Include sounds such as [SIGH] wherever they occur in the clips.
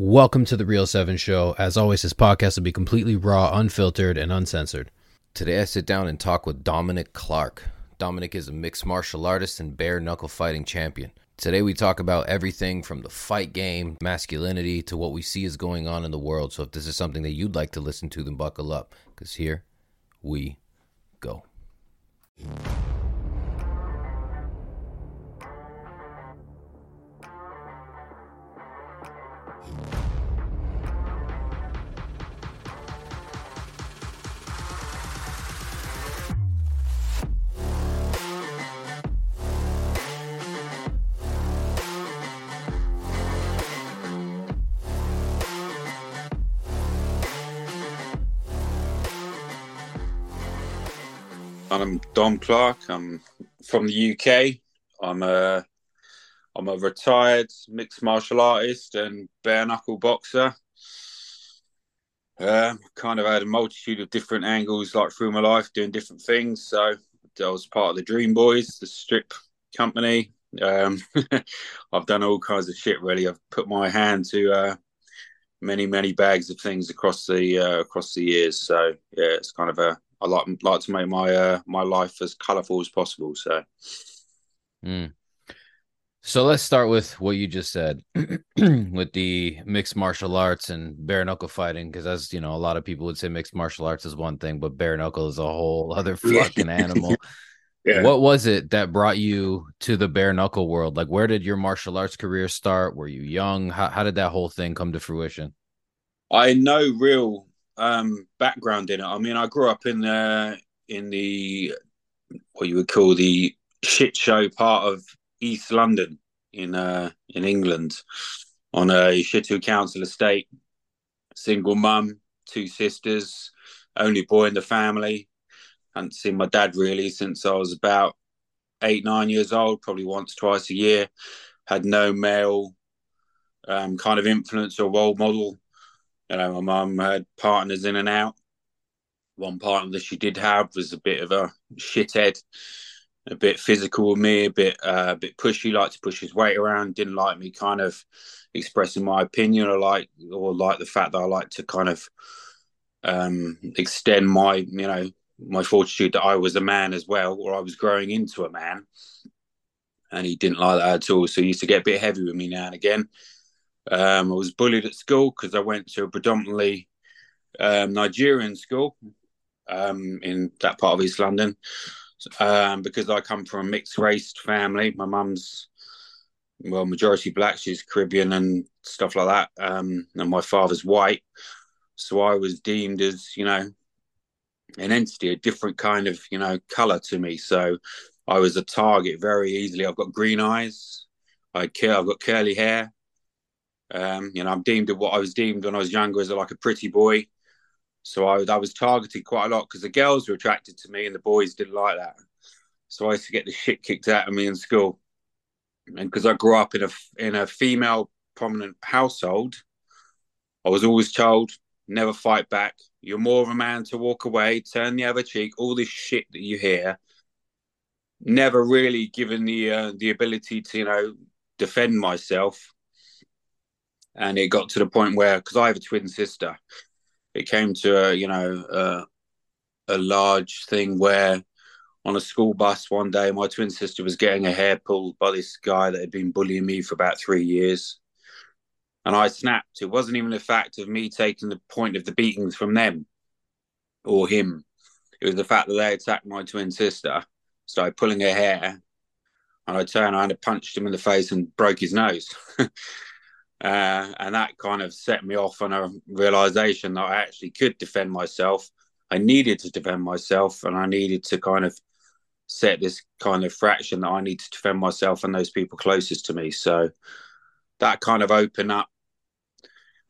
Welcome to the Real 7 Show. As always, this podcast will be completely raw, unfiltered, and uncensored. Today I sit down and talk with Dominic Clark. Dominic is a mixed martial artist and bare knuckle fighting champion. Today we talk about everything from the fight game, masculinity, to what we see is going on in the world. So if this is something that you'd like to listen to, then buckle up, because here we go. Dom Clark. I'm from the UK. I'm a I'm a retired mixed martial artist and bare knuckle boxer. Uh, kind of had a multitude of different angles like through my life doing different things. So I was part of the Dream Boys, the strip company. Um, [LAUGHS] I've done all kinds of shit. Really, I've put my hand to uh, many many bags of things across the uh, across the years. So yeah, it's kind of a I like like to make my uh, my life as colourful as possible. So, mm. so let's start with what you just said [CLEARS THROAT] with the mixed martial arts and bare knuckle fighting, because as you know, a lot of people would say mixed martial arts is one thing, but bare knuckle is a whole [LAUGHS] other fucking animal. [LAUGHS] Yeah. What was it that brought you to the bare knuckle world? Like, where did your martial arts career start? Were you young? How, how did that whole thing come to fruition? I know real um, background in it. I mean, I grew up in the in the what you would call the shit show part of East London in uh, in England on a Shittu Council estate. Single mum, two sisters, only boy in the family. Hadn't seen my dad really since I was about eight, nine years old, probably once, twice a year. Had no male um, kind of influence or role model you know, my mum had partners in and out. One partner that she did have was a bit of a shithead, a bit physical with me, a bit uh, a bit pushy, liked to push his weight around, didn't like me kind of expressing my opinion or like or like the fact that I like to kind of um, extend my, you know, my fortitude that I was a man as well, or I was growing into a man. And he didn't like that at all. So he used to get a bit heavy with me now and again. Um, I was bullied at school because I went to a predominantly um, Nigerian school um, in that part of East London. Um, because I come from a mixed race family, my mum's well majority black, she's Caribbean and stuff like that, um, and my father's white. So I was deemed as you know an entity, a different kind of you know color to me. So I was a target very easily. I've got green eyes. I care. I've got curly hair. Um, you know, I'm deemed what I was deemed when I was younger as like a pretty boy. So I, I was targeted quite a lot because the girls were attracted to me and the boys didn't like that. So I used to get the shit kicked out of me in school. And because I grew up in a in a female prominent household, I was always told never fight back. You're more of a man to walk away, turn the other cheek. All this shit that you hear, never really given the uh, the ability to you know defend myself and it got to the point where because I have a twin sister, it came to a you know a, a large thing where on a school bus one day my twin sister was getting her hair pulled by this guy that had been bullying me for about three years. And i snapped. It wasn't even the fact of me taking the point of the beatings from them or him. It was the fact that they attacked my twin sister. Started pulling her hair and i turned around and punched him in the face and broke his nose [LAUGHS] Uh, and that kind of set me off on a realization that I actually could defend myself. I needed to defend myself, and I needed to kind of set this kind of fraction that I need to defend myself and those people closest to me. So that kind of opened up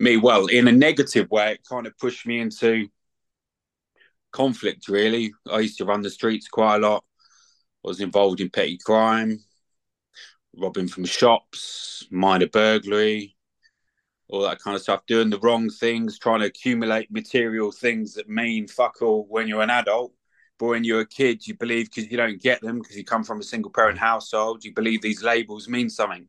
me, well, in a negative way, it kind of pushed me into conflict, really. I used to run the streets quite a lot, I was involved in petty crime, robbing from shops, minor burglary, all that kind of stuff, doing the wrong things, trying to accumulate material things that mean fuck all when you're an adult. But when you're a kid, you believe because you don't get them because you come from a single parent household, you believe these labels mean something.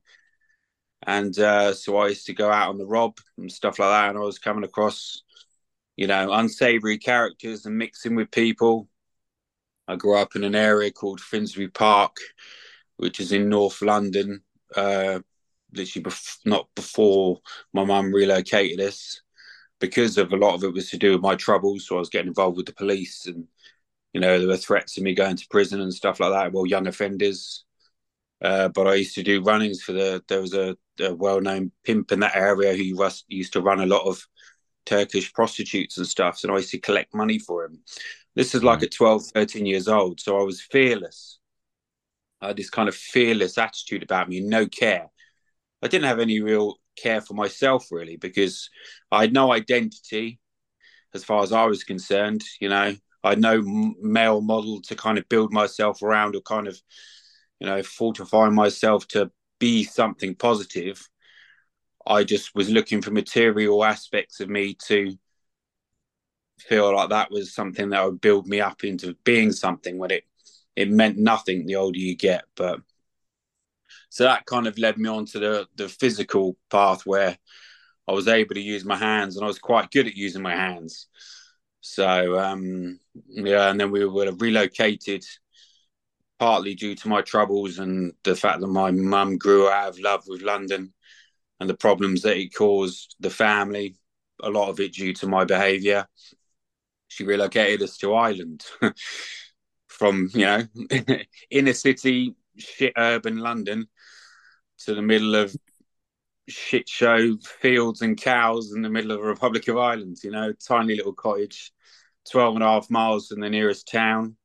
and uh, so I used to go out on the rob and stuff like that, and I was coming across, you know, unsavory characters and mixing with people. I grew up in an area called Finsbury Park, which is in North London, uh, literally bef- not before my mum relocated us, because of a lot of it was to do with my troubles. So I was getting involved with the police, and you know, there were threats of me going to prison and stuff like that. Well, young offenders. Uh, but I used to do runnings for the. There was a, a well-known pimp in that area who was, used to run a lot of Turkish prostitutes and stuff. And I used to collect money for him. This is like mm. at 12, 13 years old. So I was fearless. I had this kind of fearless attitude about me, no care. I didn't have any real care for myself really because I had no identity as far as I was concerned. You know, I had no male model to kind of build myself around or kind of you know, fortify myself to be something positive. I just was looking for material aspects of me to feel like that was something that would build me up into being something when it it meant nothing the older you get. But so that kind of led me on to the the physical path where I was able to use my hands and I was quite good at using my hands. So um yeah, and then we were relocated partly due to my troubles and the fact that my mum grew out of love with London and the problems that it caused the family. A lot of it due to my behaviour. She relocated us to Ireland [LAUGHS] from, you know, [LAUGHS] inner city, shit urban London to the middle of shit show fields and cows in the middle of the Republic of Ireland, you know, tiny little cottage, 12 and a half miles from the nearest town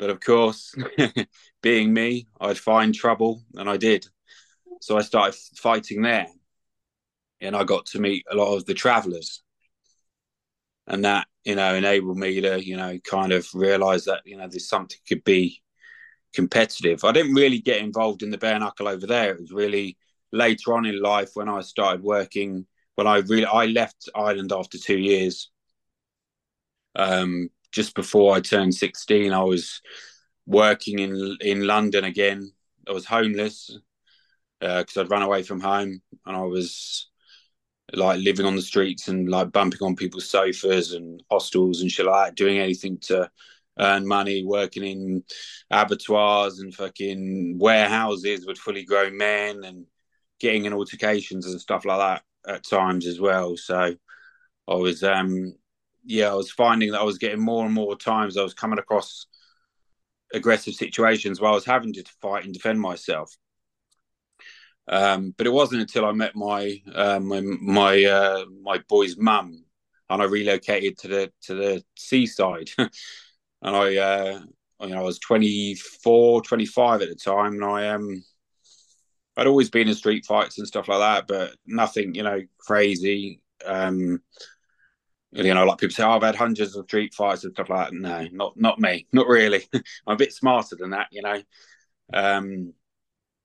but of course, [LAUGHS] being me, I'd find trouble, and I did. So I started fighting there, and I got to meet a lot of the travellers, and that you know enabled me to you know kind of realize that you know there's something could be competitive. I didn't really get involved in the bare knuckle over there. It was really later on in life when I started working. When I really I left Ireland after two years. Um, just before I turned 16, I was working in in London again. I was homeless because uh, I'd run away from home, and I was like living on the streets and like bumping on people's sofas and hostels and shit like that, doing anything to earn money, working in abattoirs and fucking warehouses with fully grown men and getting in altercations and stuff like that at times as well. So I was um yeah, I was finding that I was getting more and more times I was coming across aggressive situations where I was having to fight and defend myself. Um, but it wasn't until I met my uh, my my, uh, my boy's mum and I relocated to the to the seaside, [LAUGHS] and I uh, you know I was 24, 25 at the time, and I um I'd always been in street fights and stuff like that, but nothing you know crazy. Um, you know, like people say, oh, I've had hundreds of street fights and stuff like that. No, not not me, [LAUGHS] not really. [LAUGHS] I'm a bit smarter than that, you know. Um,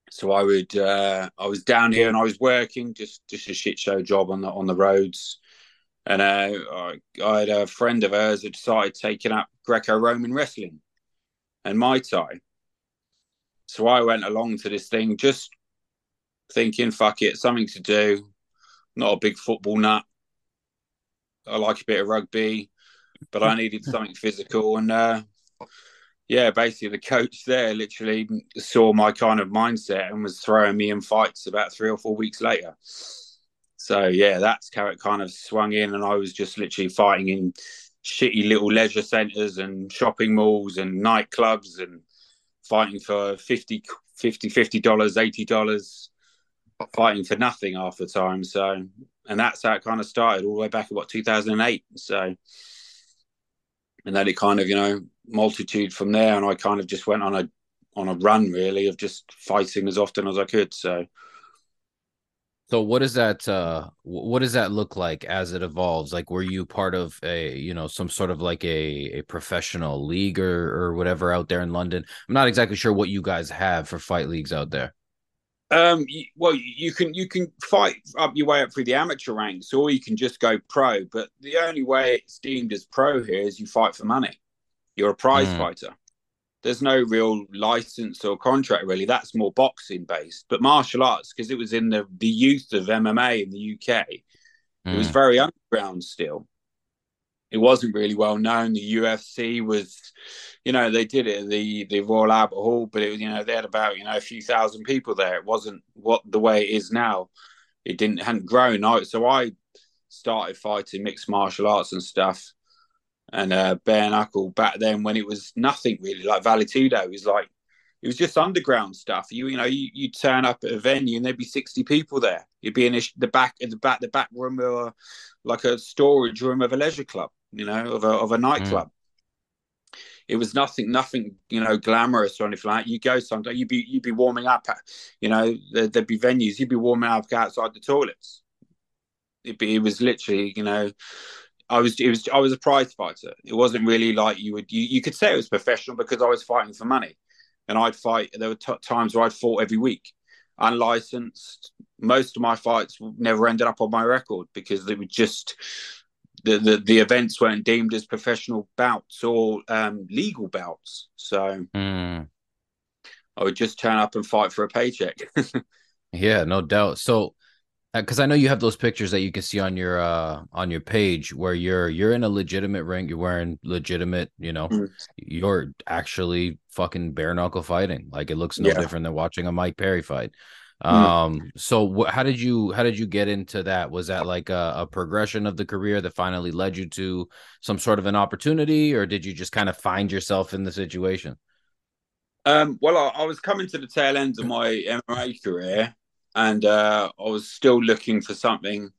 so I would, uh, I was down here and I was working just just a shit show job on the on the roads, and uh, I, had a friend of hers that started taking up Greco-Roman wrestling and Muay Thai. So I went along to this thing just thinking, fuck it, something to do. Not a big football nut I like a bit of rugby, but I needed [LAUGHS] something physical. And uh, yeah, basically the coach there literally saw my kind of mindset and was throwing me in fights about three or four weeks later. So yeah, that's how it kind of swung in, and I was just literally fighting in shitty little leisure centres and shopping malls and nightclubs and fighting for 50 50 50 dollars 80 dollars fighting for nothing half the time. So and that's how it kind of started all the way back in what 2008 so and then it kind of you know multitude from there and i kind of just went on a on a run really of just fighting as often as i could. So so what does that uh what does that look like as it evolves like were you part of a you know some sort of like a a professional league or or whatever out there in london i'm not exactly sure what you guys have for fight leagues out there um, well, you can you can fight up your way up through the amateur ranks, or you can just go pro. But the only way it's deemed as pro here is you fight for money. You're a prize mm. fighter. There's no real license or contract really. That's more boxing based, but martial arts because it was in the the youth of MMA in the UK. Mm. It was hmm. very underground still. It wasn't really well known. The UFC was, you know, they did it at the the Royal Albert Hall, but it was, you know, they had about you know a few thousand people there. It wasn't what the way it is now. It didn't hadn't grown. I, so I started fighting mixed martial arts and stuff and uh, bare knuckle back then when it was nothing really like Vale Tudo. It was like it was just underground stuff. You you know you you turn up at a venue and there'd be sixty people there. You'd be in the back in the back the back room or like a storage room of a leisure club. You know of a of a nightclub. Mm. It was nothing, nothing, you know, glamorous or anything like that. You go sometimes, you'd be, you'd be warming up, at, you know, there'd, there'd be venues, you'd be warming up outside the toilets. It, be, it was literally, you know, I was it was I was a prize fighter. It wasn't really like you would you, you could say it was professional because I was fighting for money, and I'd fight. There were t- times where I'd fought every week, unlicensed. Most of my fights never ended up on my record because they were just the the, the events weren't deemed as professional bouts or um, legal bouts. So mm. I would just turn up and fight for a paycheck. [LAUGHS] yeah, no doubt. So because uh, I know you have those pictures that you can see on your uh on your page where you're you're in a legitimate ring, you're wearing legitimate, you know, mm. you're actually fucking bare knuckle fighting. Like it looks no yeah. different than watching a Mike Perry fight. Mm. Um, so wh- how did you how did you get into that? Was that like a, a, progression of the career that finally led you to some sort of an opportunity, or did you just kind of find yourself in the situation? Um, well, I, I was coming to the tail end of my MMA career and uh, I was still looking for something.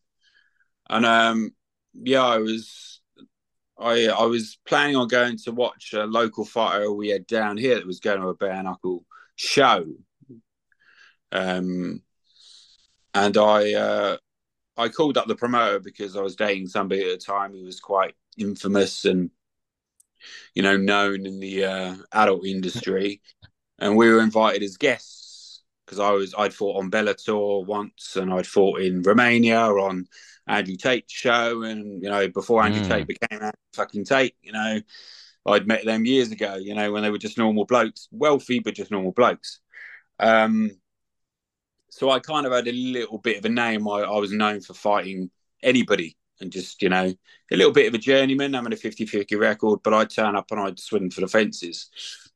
And um, yeah, I was I I was planning on going to watch a local fighter we had down here that was going to a bare knuckle show. Um, and I uh, I called up the promoter because I was dating somebody at the time who was quite infamous and you know known in the uh, adult industry, and we were invited as guests because I was I'd fought on Bellator once, and I'd fought in Romania on Andrew Tate's show, and you know before Andrew mm. Tate became Andrew fucking Tate, you know I'd met them years ago, you know when they were just normal blokes, wealthy but just normal blokes. Um, so I kind of had a little bit of a name. I, I was known for fighting anybody and just you know a little bit of a journeyman having a 50-50 record but i'd turn up and i'd swing for the fences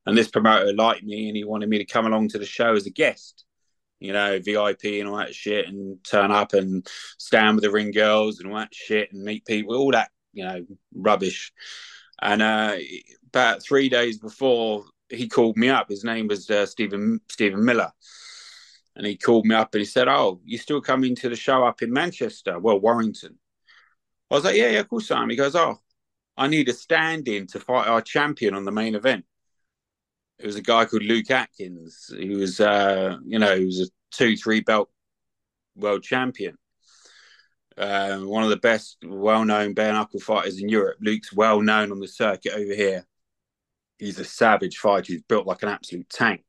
and this promoter liked me and he wanted me to come along to the show as a guest you know vip and all that shit and turn up and stand with the ring girls and all that shit and meet people all that you know rubbish. And uh, about three days before he called me up. His name was uh, stephen stephen miller. And he called me up and he said oh you still coming to the show up in manchester? Well warrington. I was like, yeah, yeah, of course I am. He goes, oh, I need a stand-in to fight our champion on the main event. It was a guy called Luke Atkins. He was, uh, you know, he was a two, three belt world champion. Uh, one of the best, well-known bare knuckle fighters in Europe. Luke's well known on the circuit over here. He's a savage fighter. He's built like an absolute tank.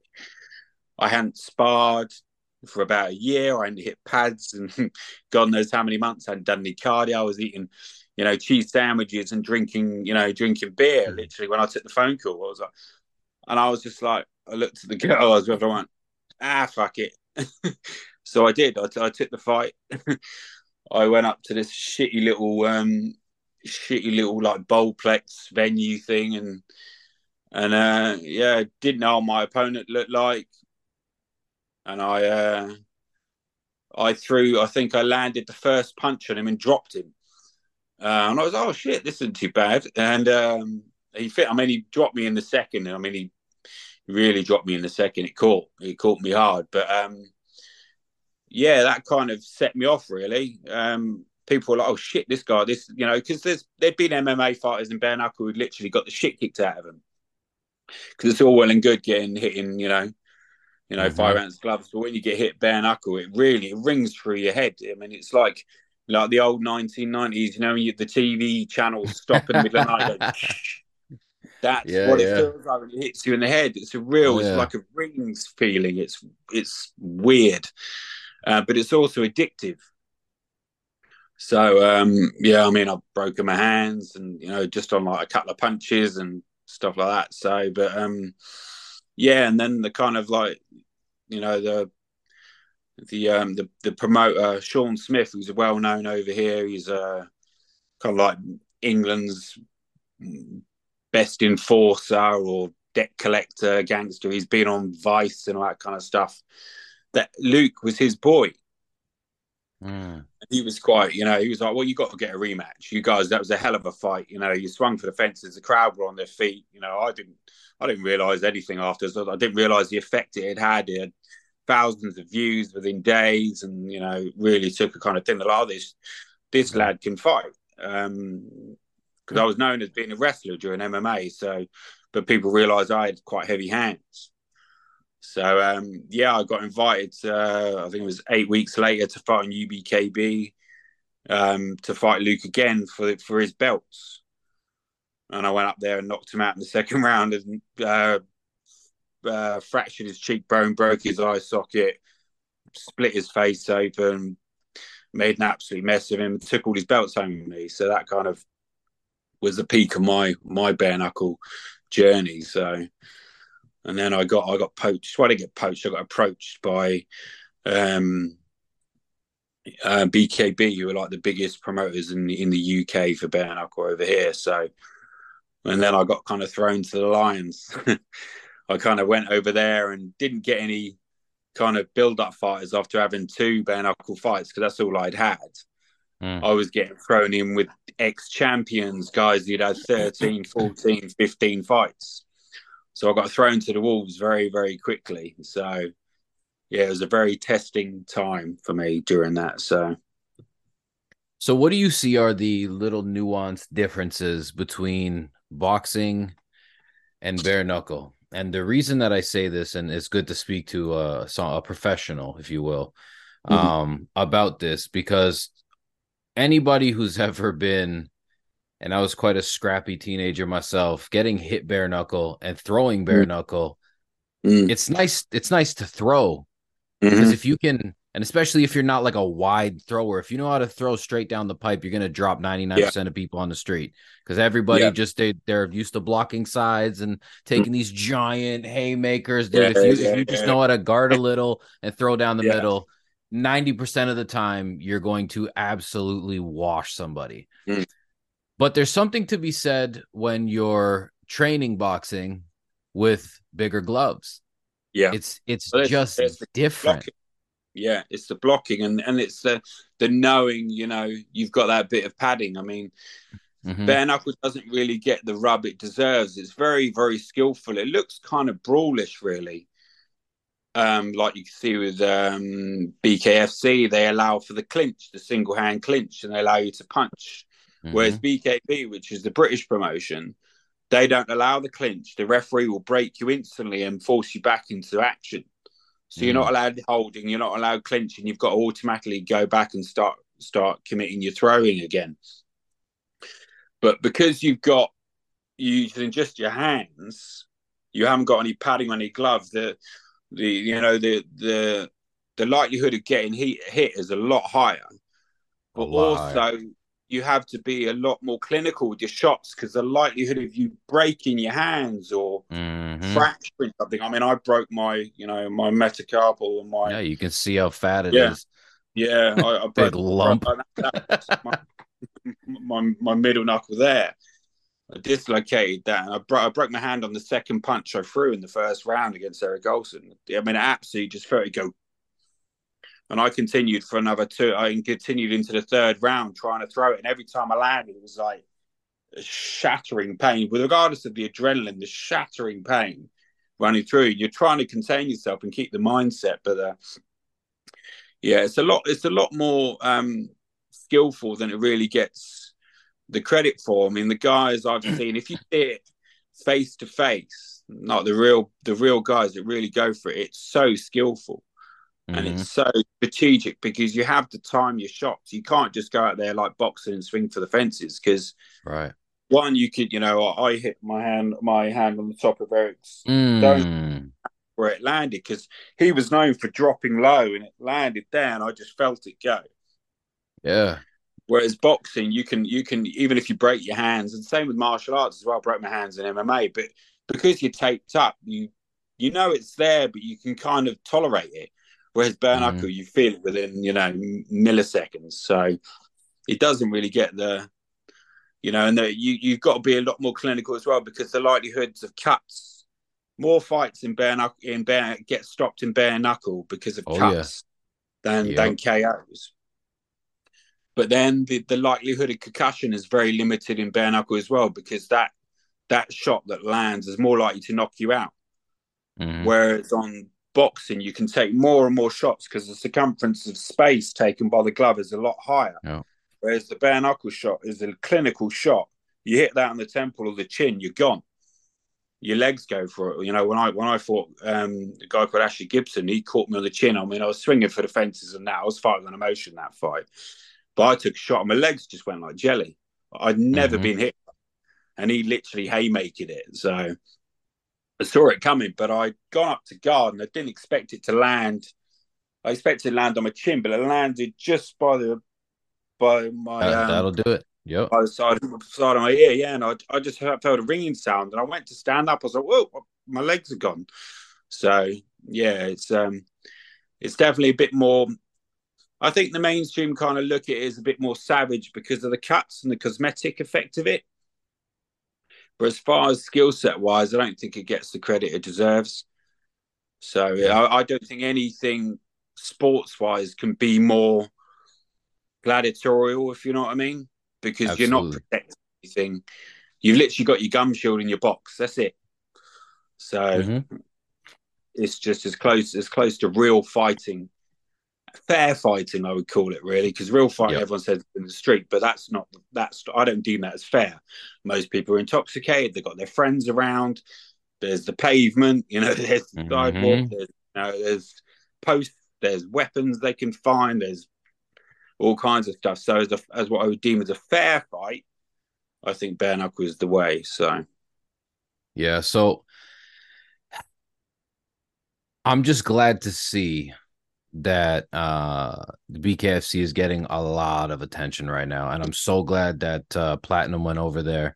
I hadn't sparred for about a year. I hadn't hit pads and [LAUGHS] God knows how many months. I hadn't done any cardio. I was eating, you know, cheese sandwiches and drinking, you know, drinking beer. Mm. Literally, when I took the phone call, I was like, and I was just like, I looked at the girl I. I went, ah, fuck it. [LAUGHS] so I did. I, I took the fight. [LAUGHS] I went up to this shitty little, um, shitty little like bowlplex venue thing, and and uh, yeah, didn't know what my opponent looked like and I uh, I threw. I think I landed the first punch on him and dropped him. Uh, and I was, oh shit, this isn't too bad. And um, he fit. I mean, he dropped me in the second. I mean, he really dropped me in the second. It caught. It caught me hard. But um, yeah, that kind of set me off. Really, um, people were like, oh shit, this guy, this you know, because there's there'd been MMA fighters in bare knuckle who'd literally got the shit kicked out of them. Because it's all well and good getting hitting, you know, you know, mm-hmm. five ounce gloves. But when you get hit bare knuckle, it really it rings through your head. I mean, it's like like the old 1990s, you know, you, the TV channels stop in the middle of the night. [LAUGHS] That's yeah, what yeah. it feels like when it hits you in the head. It's a real, yeah. it's like a rings feeling. It's it's weird, uh, but it's also addictive. So um, yeah, I mean, I've broken my hands, and you know, just on like a couple of punches, and stuff like that. So, but um, yeah, and then the kind of like, you know, the the um the the promoter Sean Smith, who's well known over here. He's uh kind of like England's best enforcer or debt collector, gangster. He's been on Vice and all that kind of stuff. That Luke was his boy. Mm. He was quite, you know, he was like, "Well, you got to get a rematch. You guys, that was a hell of a fight. You know, you swung for the fences. The crowd were on their feet. You know, I didn't, I didn't realize anything after. So I didn't realize the effect it had had. It had thousands of views within days, and you know, really took a kind of thing that, oh, this, this lad can fight. Um, because I was known as being a wrestler during MMA. So, but people realised I had quite heavy hands. So um, yeah, I got invited. Uh, I think it was eight weeks later to fight in UBKB um, to fight Luke again for for his belts. And I went up there and knocked him out in the [LAUGHS] second round and uh, uh, fractured his cheekbone, broke his eye socket, split his face open, made an absolute mess of him, took all his belts home with me. So that kind of was the peak of my my bare knuckle journey. So, and then I got I got poached. Why did I get poached? I got approached by um, uh, BKB, who are like the biggest promoters in in the UK for bare knuckle over here. So, and then I got kind of thrown to the lions. [LAUGHS] I kind of went over there and didn't get any kind of build up fighters after having two bare knuckle fights because that's all I'd had. Mm. I was getting thrown in with ex champions, guys who'd had 13, [LAUGHS] 14, 15 fights. So I got thrown to the wolves very, very quickly. So, yeah, it was a very testing time for me during that. So, so what do you see are the little nuanced differences between boxing and bare knuckle? And the reason that I say this, and it's good to speak to a, a professional, if you will, mm-hmm. um, about this, because anybody who's ever been and I was quite a scrappy teenager myself, getting hit bare knuckle and throwing bare mm. knuckle. Mm. It's nice. It's nice to throw because mm-hmm. if you can, and especially if you're not like a wide thrower, if you know how to throw straight down the pipe, you're gonna drop 99 yeah. percent of people on the street because everybody yeah. just they they're used to blocking sides and taking mm. these giant haymakers. Dude, yeah, if you if you just know how to guard a [LAUGHS] little and throw down the middle 90% of the time you're going to absolutely wash somebody. Mm. But there's something to be said when you're training boxing with bigger gloves. Yeah. It's it's well, just it's different. Blocking. Yeah, it's the blocking and and it's the the knowing, you know, you've got that bit of padding. I mean, mm-hmm. bare knuckles doesn't really get the rub it deserves. It's very very skillful. It looks kind of brawlish really um, like you can see with um, BKFC, they allow for the clinch, the single hand clinch, and they allow you to punch. Mm-hmm. Whereas BKB, which is the British promotion, they don't allow the clinch. The referee will break you instantly and force you back into action. So mm. you're not mm. allowed holding, you're not allowed clinching. You've got to automatically go back and start start committing your throwing again. But because you've got using just your hands, you haven't got any padding on any gloves. The the you know the the the likelihood of getting hit hit is a lot higher, but lot also higher. you have to be a lot more clinical with your shots because the likelihood of you breaking your hands or mm-hmm. fracturing something. I mean, I broke my you know my metacarpal and my yeah. You can see how fat it yeah. is. Yeah, I, I [LAUGHS] big lump. my, my my middle knuckle there. I dislocated that. I, bro- I broke my hand on the second punch I threw in the first round against Eric Olsson. I mean, absolutely just felt it go. And I continued for another two. I continued into the third round trying to throw it. And every time I landed, it was like a shattering pain. But regardless of the adrenaline, the shattering pain running through, you're trying to contain yourself and keep the mindset. But uh, yeah, it's a lot. It's a lot more um, skillful than it really gets the credit for. I mean, the guys I've seen, if you see it face to face, not the real the real guys that really go for it, it's so skillful mm-hmm. and it's mm-hmm. so strategic because you have to time your shots. You can't just go out there like boxing and swing for the fences because right. One, you could, you know, I hit my hand, my hand on the top of Eric's mm. where it landed because he was known for dropping low and it landed down. I just felt it go. Yeah Whereas boxing, you can you can even if you break your hands, and same with martial arts as well. I broke my hands in MMA, but because you're taped up, you you know it's there, but you can kind of tolerate it. Whereas bare mm-hmm. knuckle, mm. you feel it within you know milliseconds. So it doesn't really get the you know, and the, you you've got to be a lot more clinical as well because the likelihoods of cuts, more fights in bare knuckle in bare get stopped in bare knuckle because of oh, cuts yeah. than yep. than KOs. But then the, the likelihood of concussion is very limited in bare knuckle as well because that that shot that lands is more likely to knock you out. Mm-hmm. Whereas on boxing, you can take more and more shots because the circumference of space taken by the glove is a lot higher. Whereas the bare knuckle shot is a clinical shot. You hit that on the temple or the chin, you're gone. Your legs go for it. You know, when I when I fought um, a guy called Ashley Gibson, he caught me on the chin. I mean, I was swinging for the fences and that. I was fighting on emotion that fight. But I took a shot and my legs just went like jelly. I'd never mm-hmm. been hit. And he literally haymaked it. So I saw it coming, but I'd gone up to guard and I didn't expect it to land. I expected to land on my chin, but it landed just by the by my um, do it. Yep. By the side, side of my ear, yeah. And I, I just felt a ringing sound, and I went to stand up. I was like, "Whoa, my legs are gone." So yeah, it's um, it's definitely a bit more I think the mainstream kind of look at it as a bit more savage because of the cuts and the cosmetic effect of it. But as far as skill set wise, I don't think it gets the credit it deserves. So yeah. I, I don't think anything sports wise can be more gladiatorial, if you know what I mean, because Absolutely. you're not protecting anything. You've literally got your gum shield in your box. That's it. So mm-hmm. it's just as close as close to real fighting fair fighting, I would call it really, because real fighting, yep. everyone says in the street, but that's not that's I don't deem that as fair. Most people are intoxicated, they've got their friends around. There's the pavement, you know, [LAUGHS] there's the mm-hmm. sidewalk, there's, you know, there's posts, there's weapons they can find, there's all kinds of stuff. So as a, as what I would deem as a fair fight, I think bare knuckle is the way. So yeah, so I'm just glad to see that uh the BKFC is getting a lot of attention right now and I'm so glad that uh Platinum went over there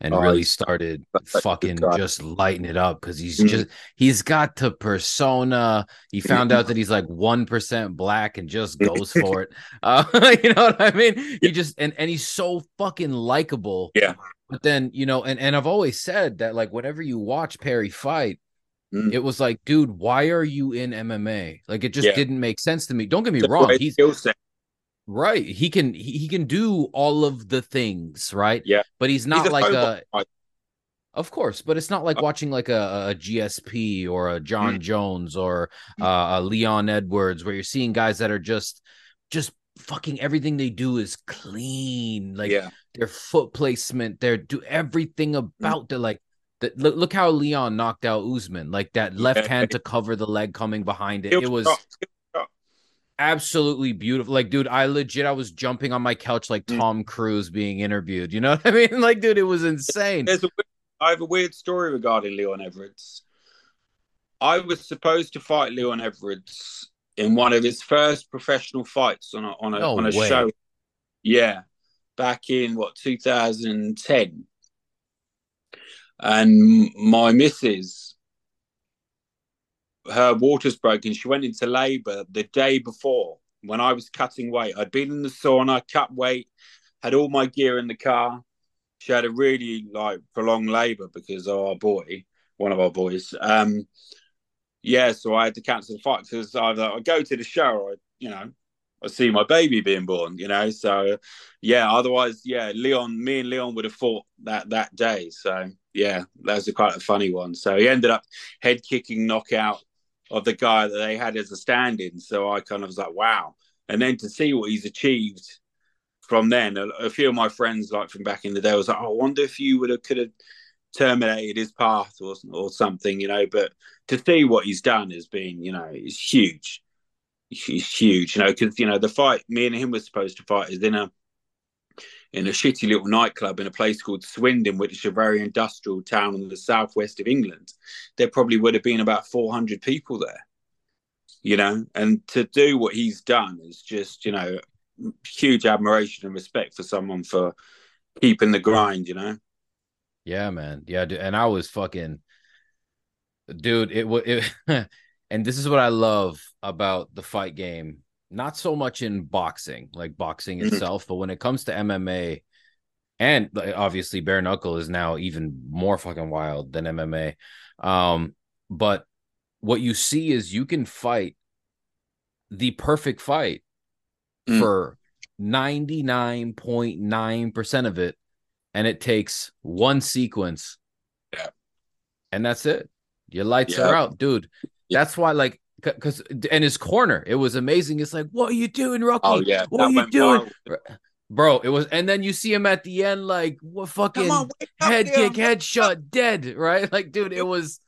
and oh, really started fucking just lighting it up because he's mm-hmm. just he's got the persona. He found out that he's like one percent black and just [LAUGHS] goes for it. Uh, [LAUGHS] you know what I mean? He just and and he's so fucking likable. Yeah. But then you know, and and I've always said that like whenever you watch Perry fight, Mm. It was like, dude, why are you in MMA? Like it just yeah. didn't make sense to me. Don't get me wrong. He's right. He can he, he, can do all of the things, right? Yeah. But he's not he's like a, a of course, but it's not like uh, watching like a, a GSP or a John mm. Jones or uh, a Leon Edwards where you're seeing guys that are just just fucking everything they do is clean. Like yeah. their foot placement, their do everything mm. about mm. the like look, look how Leon knocked out Usman, like that left yeah. hand to cover the leg coming behind it. It was absolutely beautiful. Like, dude, I legit I was jumping on my couch like mm. Tom Cruise being interviewed. You know [LAUGHS] what I mean? Like, dude, it was insane. There's a, I have a weird story regarding Leon Edwards. I was supposed to fight Leon Edwards in one of his first professional fights on a on a no on a way. show. Yeah, back in what 2010 and my missus, her water's broken. She went into labour the day before when I was cutting weight. I'd been in the sauna, cut weight, had all my gear in the car. She had a really like prolonged labour because of our boy, one of our boys. Um, yeah, so I had to cancel the fight because either I go to the show or you know I see my baby being born, you know. So yeah, otherwise, yeah, Leon, me and Leon would have fought that that day. So yeah, that was a quite a funny one. So he ended up head kicking knockout of the guy that they had as a stand-in. So I kind of was like, wow. And then to see what he's achieved from then, a, a few of my friends, like from back in the day, was like, oh, I wonder if you would have could have terminated his path or or something, you know. But to see what he's done has been, you know, is huge he's huge, you know, because you know the fight me and him were supposed to fight is in a in a shitty little nightclub in a place called Swindon, which is a very industrial town in the southwest of England. There probably would have been about four hundred people there, you know, and to do what he's done is just, you know, huge admiration and respect for someone for keeping the grind. You know. Yeah, man. Yeah, dude. and I was fucking, dude. It was, [LAUGHS] and this is what I love about the fight game. Not so much in boxing, like boxing mm-hmm. itself, but when it comes to MMA, and obviously bare knuckle is now even more fucking wild than MMA. Um, but what you see is you can fight the perfect fight mm. for 99.9% of it and it takes one sequence yeah and that's it your lights yeah. are out dude yeah. that's why like because and his corner it was amazing it's like what are you doing rocky oh yeah what that are you doing bro it was and then you see him at the end like what fucking on, head kick headshot dead [LAUGHS] right like dude it was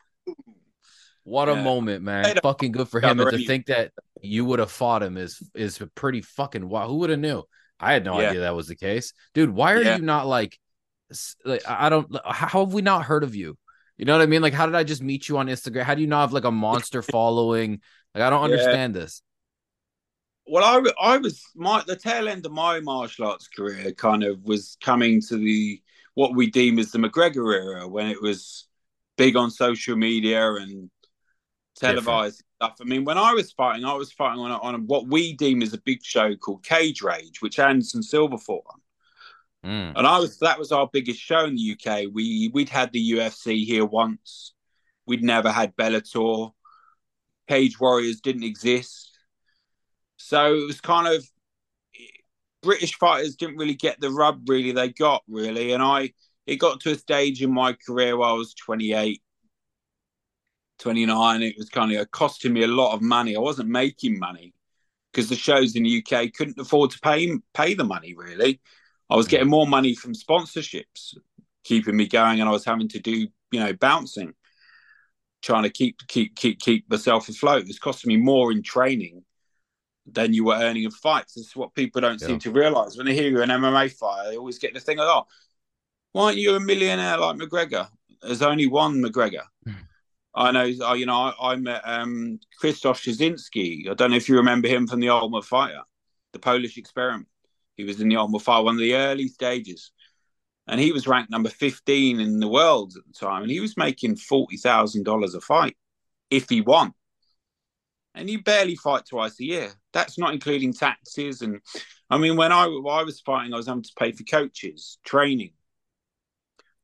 what a moment, man! Fucking good for him. And to think that you would have fought him is is pretty fucking wow. Who would have knew? I had no yeah. idea that was the case, dude. Why are yeah. you not like, like? I don't. How have we not heard of you? You know what I mean? Like, how did I just meet you on Instagram? How do you not have like a monster [LAUGHS] following? Like, I don't understand yeah. this. Well, I I was my the tail end of my martial arts career kind of was coming to the what we deem as the McGregor era when it was big on social media and televised Different. stuff. I mean, when I was fighting, I was fighting on, on what we deem as a big show called Cage Rage, which Anderson Silva fought on. Mm. And I was that was our biggest show in the UK. We we'd had the UFC here once. We'd never had Bellator. Cage Warriors didn't exist. So it was kind of British fighters didn't really get the rub really they got really. And I it got to a stage in my career where I was 28 29. It was kind of costing me a lot of money. I wasn't making money because the shows in the UK couldn't afford to pay pay the money. Really, I was getting more money from sponsorships, keeping me going, and I was having to do you know bouncing, trying to keep keep keep keep myself afloat. It was costing me more in training than you were earning in fights. This is what people don't yeah. seem to realise when they hear you're an MMA fighter. They always get the thing, of, oh, why aren't you a millionaire like McGregor? There's only one McGregor. Hmm. I know, you know, I, I met um, Krzysztof Soszynski. I don't know if you remember him from the Ultimate Fighter, the Polish experiment. He was in the Ultimate Fighter, one of the early stages. And he was ranked number 15 in the world at the time. And he was making $40,000 a fight if he won. And you barely fight twice a year. That's not including taxes. And I mean, when I, when I was fighting, I was having to pay for coaches, training,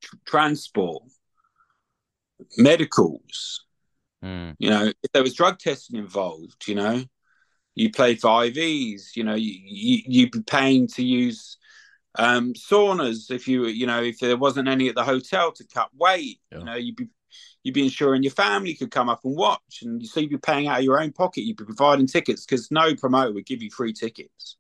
tr- transport, medicals. Mm. You know, if there was drug testing involved, you know, you play for IVs. You know, you, you you'd be paying to use um, saunas if you you know if there wasn't any at the hotel to cut weight. Yeah. You know, you'd be you'd be ensuring your family could come up and watch, and so you'd be paying out of your own pocket. You'd be providing tickets because no promoter would give you free tickets.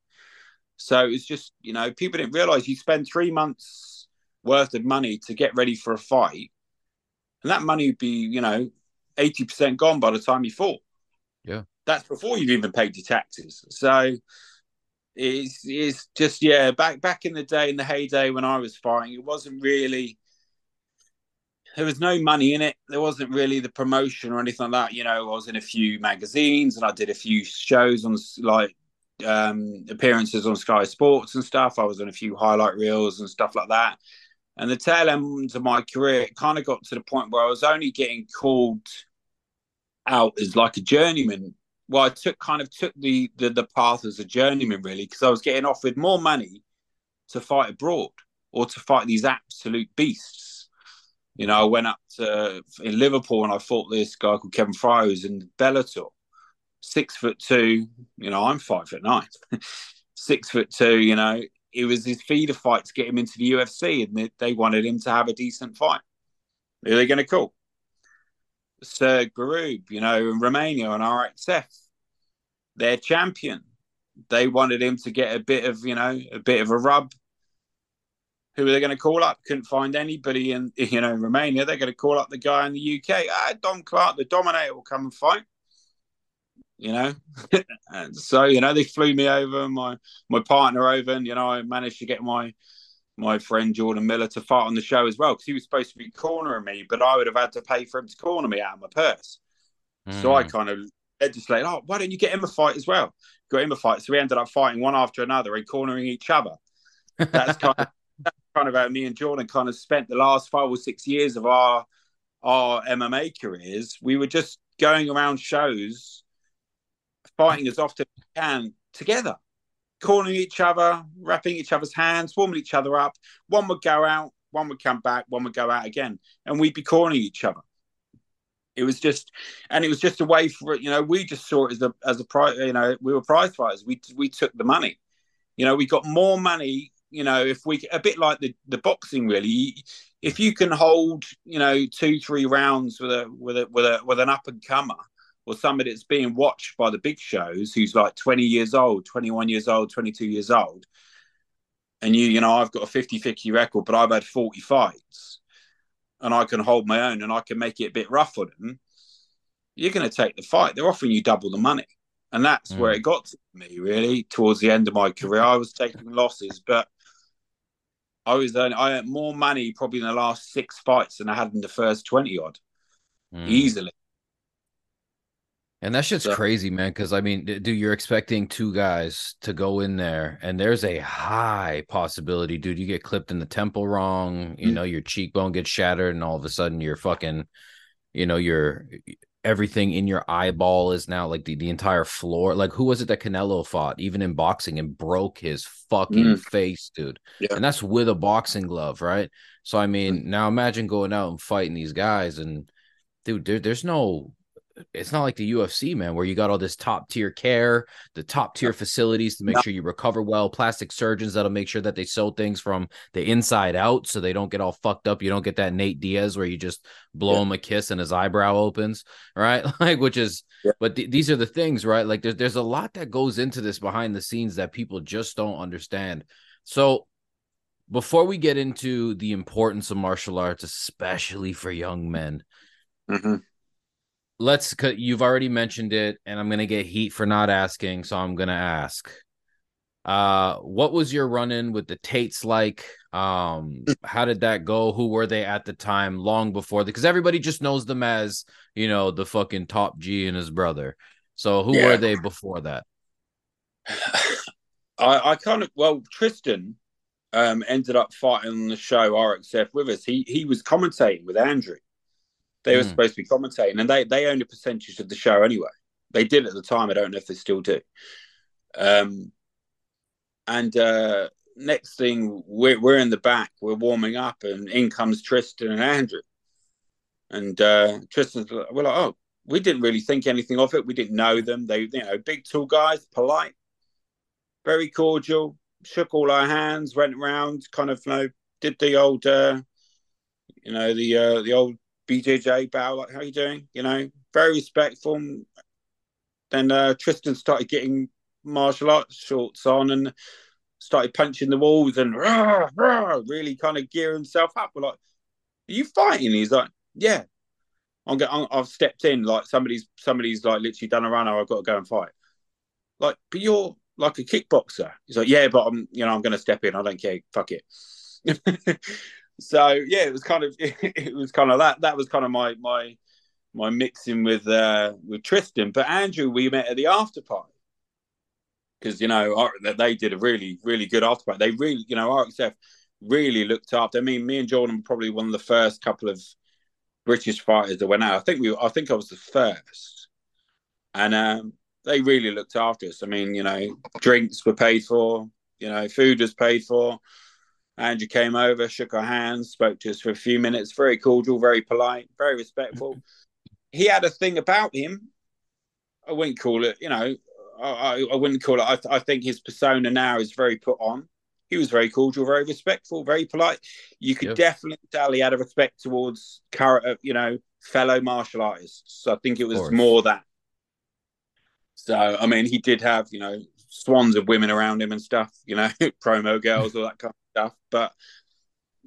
So it's just you know people didn't realize you spend three months worth of money to get ready for a fight and that money would be you know eighty percent gone by the time you fought. Yeah, that's before you've even paid your taxes. So it's it's just yeah back back in the day in the heyday when I was fighting, it wasn't really there was no money in it. There wasn't really the promotion or anything like that. You know, I was in a few magazines and I did a few shows on like um, appearances on Sky Sports and stuff. I was on a few highlight reels and stuff like that. And the tail end of my career, it kind of got to the point where I was only getting called out as like a journeyman. Well, I took kind of took the the, the path as a journeyman really because I was getting offered more money to fight abroad or to fight these absolute beasts. You know, I went up to in Liverpool and I fought this guy called Kevin Fry who's in Bellator, six foot two. You know, I'm five foot nine, [LAUGHS] six foot two. You know, it was his feeder fight to get him into the UFC, and they, they wanted him to have a decent fight. Who are they going to call? Sir Garub, you know, in Romania on RXF, their champion. They wanted him to get a bit of, you know, a bit of a rub. Who are they going to call up? Couldn't find anybody in, [LAUGHS] you know, Romania. They're going to call up the guy in the UK. Ah, Dom Clark, the Dominator, will come and fight you know. [LAUGHS] and so you know they flew me over, my my partner over, and you know I managed to get my my friend Jordan Miller to fight on the show as well because he was supposed to be cornering me, but I would have had to pay for him to corner me out of my purse. Mm. So I hmm. kind of legislate, oh, why don't you get him a fight as well? Got him a fight. So we ended up fighting one after another and cornering each other. That's kind of [LAUGHS] that's kind of how me and Jordan kind of spent the last five or six years of our our MMA careers. We were just going around shows, fighting as often as we can together, cornering each other, wrapping each other's hands, warming each other up. One would go out, one would come back, one would go out again, and we'd be cornering each other. It was just, and it was just a way for you know. We just saw it as a as a prize. You know, we were prize fighters. We we took the money. You know, we got more money. You know, if we a bit like the the boxing really. If you can hold, you know, two three rounds with a with a with a with an up and comer, or somebody that's being watched by the big shows who's like 20 years old 21 years old 22 years old and you you know i've got a 50 50 record but i've had 40 fights and i can hold my own and i can make it a bit rough for them you're going to take the fight they're offering you double the money and that's mm. where it got to me really towards the end of my career i was taking losses but i was earning i earned more money probably in the last six fights than i had in the first 20 odd mm. easily and that's just so, crazy, man. Because I mean, dude, you're expecting two guys to go in there, and there's a high possibility, dude. You get clipped in the temple wrong, you mm-hmm. know, your cheekbone gets shattered, and all of a sudden you're fucking, you know, your everything in your eyeball is now like the, the entire floor. Like, who was it that Canelo fought, even in boxing, and broke his fucking mm. face, dude? Yeah. And that's with a boxing glove, right? So I mean, mm. now imagine going out and fighting these guys, and dude, there, there's no it's not like the UFC, man, where you got all this top tier care, the top tier facilities to make sure you recover well, plastic surgeons that'll make sure that they sew things from the inside out so they don't get all fucked up. You don't get that Nate Diaz where you just blow yeah. him a kiss and his eyebrow opens, right? [LAUGHS] Like, which is, yeah. but th- these are the things, right? Like, there's there's a lot that goes into this behind the scenes that people just don't understand. So, before we get into the importance of martial arts, especially for young men. Mm-hmm let's you've already mentioned it and i'm gonna get heat for not asking so i'm gonna ask. Uh what was your run-in with the tates like? Um how did that go? Who were they at the time long before because everybody just knows them as you know the fucking top g and his brother. So who yeah. were they before that? [SIGHS] I i kind of well tristan um ended up fighting on the show rxf with us. He he was commentating with andrew they were mm. supposed to be commentating, and they they owned a percentage of the show anyway. They did at the time. I don't know if they still do. Um, and uh, next thing, we're we're in the back, we're warming up, and in comes Tristan and Andrew. And uh, Tristan's we're like, oh, we didn't really think anything of it. We didn't know them. They, you know, big tall guys, polite, very cordial. Shook all our hands, went around, kind of, you know, did the old, uh, you know, the uh, the old BJJ bow, like, how you doing? You know, very respectful. Then uh, Tristan started getting martial arts shorts on and started punching the walls and rah, rah, really kind of gear himself up. We're like, are you fighting? He's like, yeah. I'm getting, I've stepped in like somebody's somebody's like literally done a runner. I've got to go and fight. Like, but you're like a kickboxer. He's like, yeah, but I'm you know I'm going to step in. I don't care. Fuck it. [LAUGHS] so yeah, it was kind of [LAUGHS] it was kind of that. That was kind of my my my mixing with uh with Tristan. But Andrew, we met at the after party because you know they did a really really good after party. They really you know RXF really looked after. I mean, me and Jordan were probably one of the first couple of British fighters that went out. I think we I think I was the first, and um, they really looked after us. I mean, you know, drinks were paid for. You know, food was paid for. Andrew came over, shook our hands, spoke to us for a few minutes, very cordial, very polite, very respectful. [LAUGHS] he had a thing about him. I wouldn't call it, you know, I, I wouldn't call it. I, I, think his persona now is very put on. He was very cordial, very respectful, very polite. You could yep. definitely tell he had a respect towards current, uh, you know, fellow martial artists. So I think it was more that. So I mean, he did have, you know, swans of women around him and stuff, you know, [LAUGHS] promo girls, all that kind stuff, but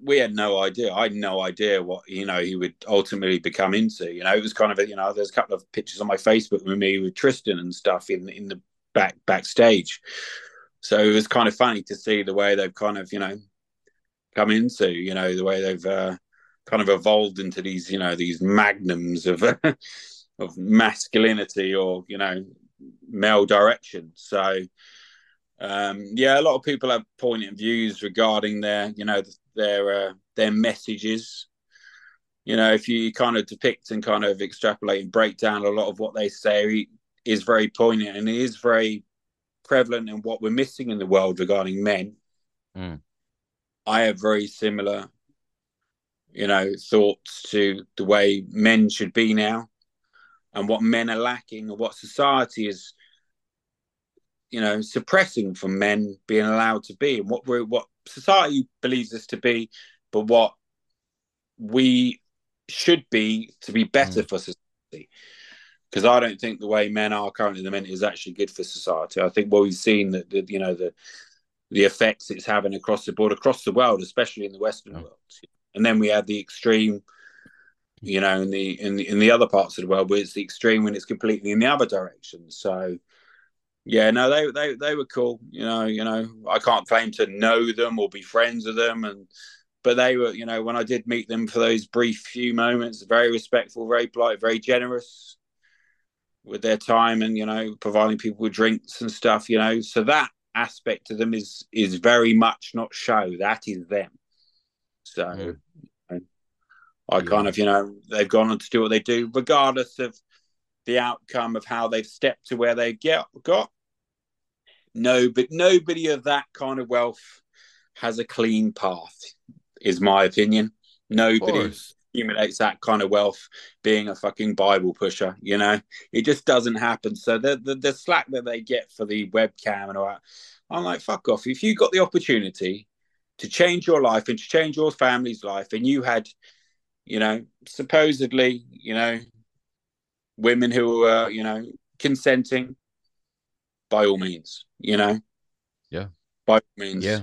we had no idea. I had no idea what you know he would ultimately become into. You know, it was kind of a, you know, there's a couple of pictures on my Facebook with me with Tristan and stuff in in the back backstage. So it was kind of funny to see the way they've kind of you know come into. You know, the way they've uh, kind of evolved into these you know these magnums of [LAUGHS] of masculinity or you know male direction. So um, yeah, a lot of people have pointed views regarding their you know their uh, their messages. You know, if you kind of depict and kind of extrapolate and break down a lot of what they say is very poignant and it is very prevalent in what we're missing in the world regarding men. Mm. I have very similar, you know, thoughts to the way men should be now and what men are lacking and what society is you know suppressing from men being allowed to be and what we're what society believes us to be but what we should be to be better mm. for society because I don't think the way men are currently the minute is actually good for society. I think what we've seen that the, you know the the effects it's having across the board, across the world, especially in the Western oh. world. And then we had the extreme you know, in the in the in the other parts of the world where it's the extreme when it's completely in the other direction. So yeah, no, they they they were cool. You know, you know, I can't claim to know them or be friends with them, and but they were, you know, when I did meet them for those brief few moments, very respectful, very polite, very generous with their time, and you know, providing people with drinks and stuff. You know, so that aspect of them is is very much not show. That is them. So. Mm. I kind of, you know, they've gone on to do what they do, regardless of the outcome of how they've stepped to where they get got. No, but nobody of that kind of wealth has a clean path, is my opinion. Nobody accumulates that kind of wealth being a fucking Bible pusher, you know. It just doesn't happen. So the the, the slack that they get for the webcam and all that, I'm like, fuck off. If you got the opportunity to change your life and to change your family's life, and you had you know, supposedly, you know, women who were, you know, consenting, by all means, you know. Yeah. By all means. Yeah.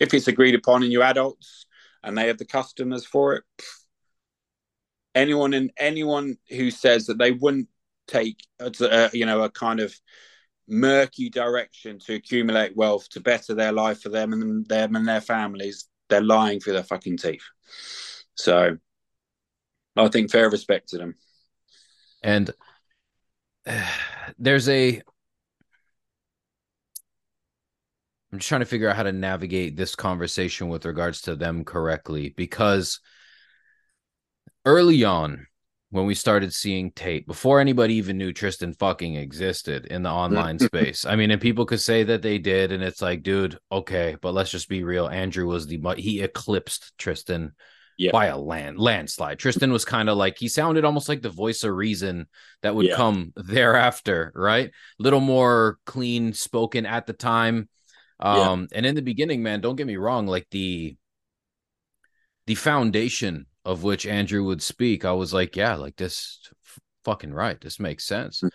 If it's agreed upon and you're adults and they have the customers for it, anyone and anyone who says that they wouldn't take, a, you know, a kind of murky direction to accumulate wealth to better their life for them and them and their families, they're lying through their fucking teeth. So I think fair respect to them. And uh, [SIGHS] there's a I'm just trying to figure out how to navigate this conversation with regards to them correctly because early on when we started seeing Tate before anybody even knew Tristan fucking existed in the online mm-hmm. space. I mean, and people could say that they did, and it's like, dude, okay, but let's just be real. Andrew was the he eclipsed Tristan yeah. by a land landslide. Tristan was kind of like he sounded almost like the voice of reason that would yeah. come [LAUGHS] thereafter, right? Little more clean spoken at the time. Um, yeah. and in the beginning, man, don't get me wrong, like the the foundation of which Andrew would speak, I was like, yeah, like this fucking right. This makes sense. Mm.